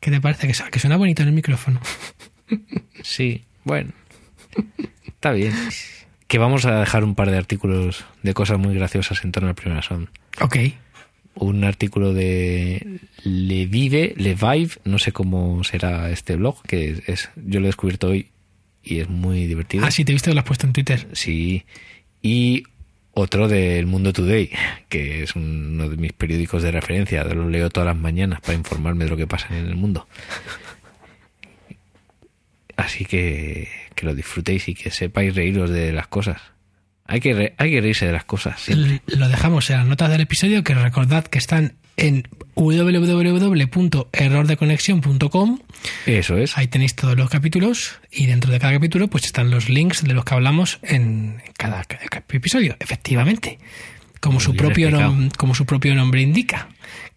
¿Qué te parece? Que, que suena bonito en el micrófono. Sí, bueno. Está bien. Que vamos a dejar un par de artículos de cosas muy graciosas en torno al Primera Sound. Ok. Un artículo de Le Vive, Le Vive, no sé cómo será este blog, que es yo lo he descubierto hoy y es muy divertido. Ah, sí, te he visto que lo has puesto en Twitter. Sí. Y otro del Mundo Today, que es uno de mis periódicos de referencia. Lo leo todas las mañanas para informarme de lo que pasa en el mundo. Así que que lo disfrutéis y que sepáis reíros de las cosas. Hay que, re- hay que reírse de las cosas. siempre. Lo dejamos en las notas del episodio, que recordad que están en www.errordeconexión.com. Eso es. Ahí tenéis todos los capítulos y dentro de cada capítulo pues están los links de los que hablamos en cada, episodio, efectivamente. Como su, Muy propio nom- como su propio nombre indica.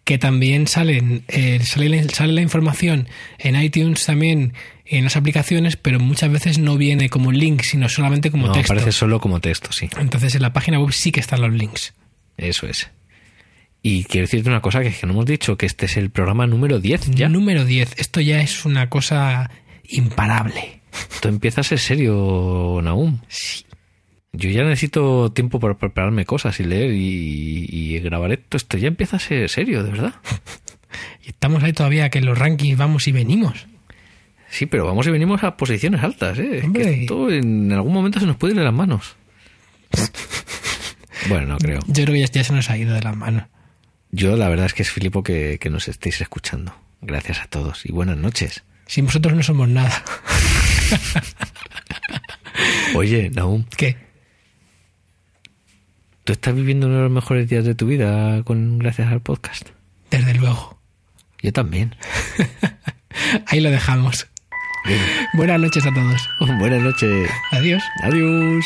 Que también salen, eh, sale, sale la información en iTunes también, en las aplicaciones, pero muchas veces no viene como link, sino solamente como No, texto. aparece solo como texto, sí. Entonces en la página web sí que están los links. Eso es. Y quiero decirte una cosa que, es que no hemos dicho, que este es el programa número 10 ya. Número 10. Esto ya es una cosa imparable. Esto empieza a ser serio, Naum. Sí. Yo ya necesito tiempo para prepararme cosas y leer y, y grabar esto. Esto ya empieza a ser serio, de verdad. Y estamos ahí todavía que en los rankings vamos y venimos. Sí, pero vamos y venimos a posiciones altas, ¿eh? Es que esto en algún momento se nos puede ir de las manos. Bueno, no creo. Yo creo que ya, se nos ha ido de las manos. Yo la verdad es que es flipo que, que nos estéis escuchando. Gracias a todos y buenas noches. Sin vosotros no somos nada. Oye, Naum, ¿Qué? ¿tú estás viviendo uno de los mejores días de tu vida con gracias al podcast? Desde luego. Yo también. Ahí lo dejamos. Buenas noches a todos. Buenas noches. Adiós. Adiós.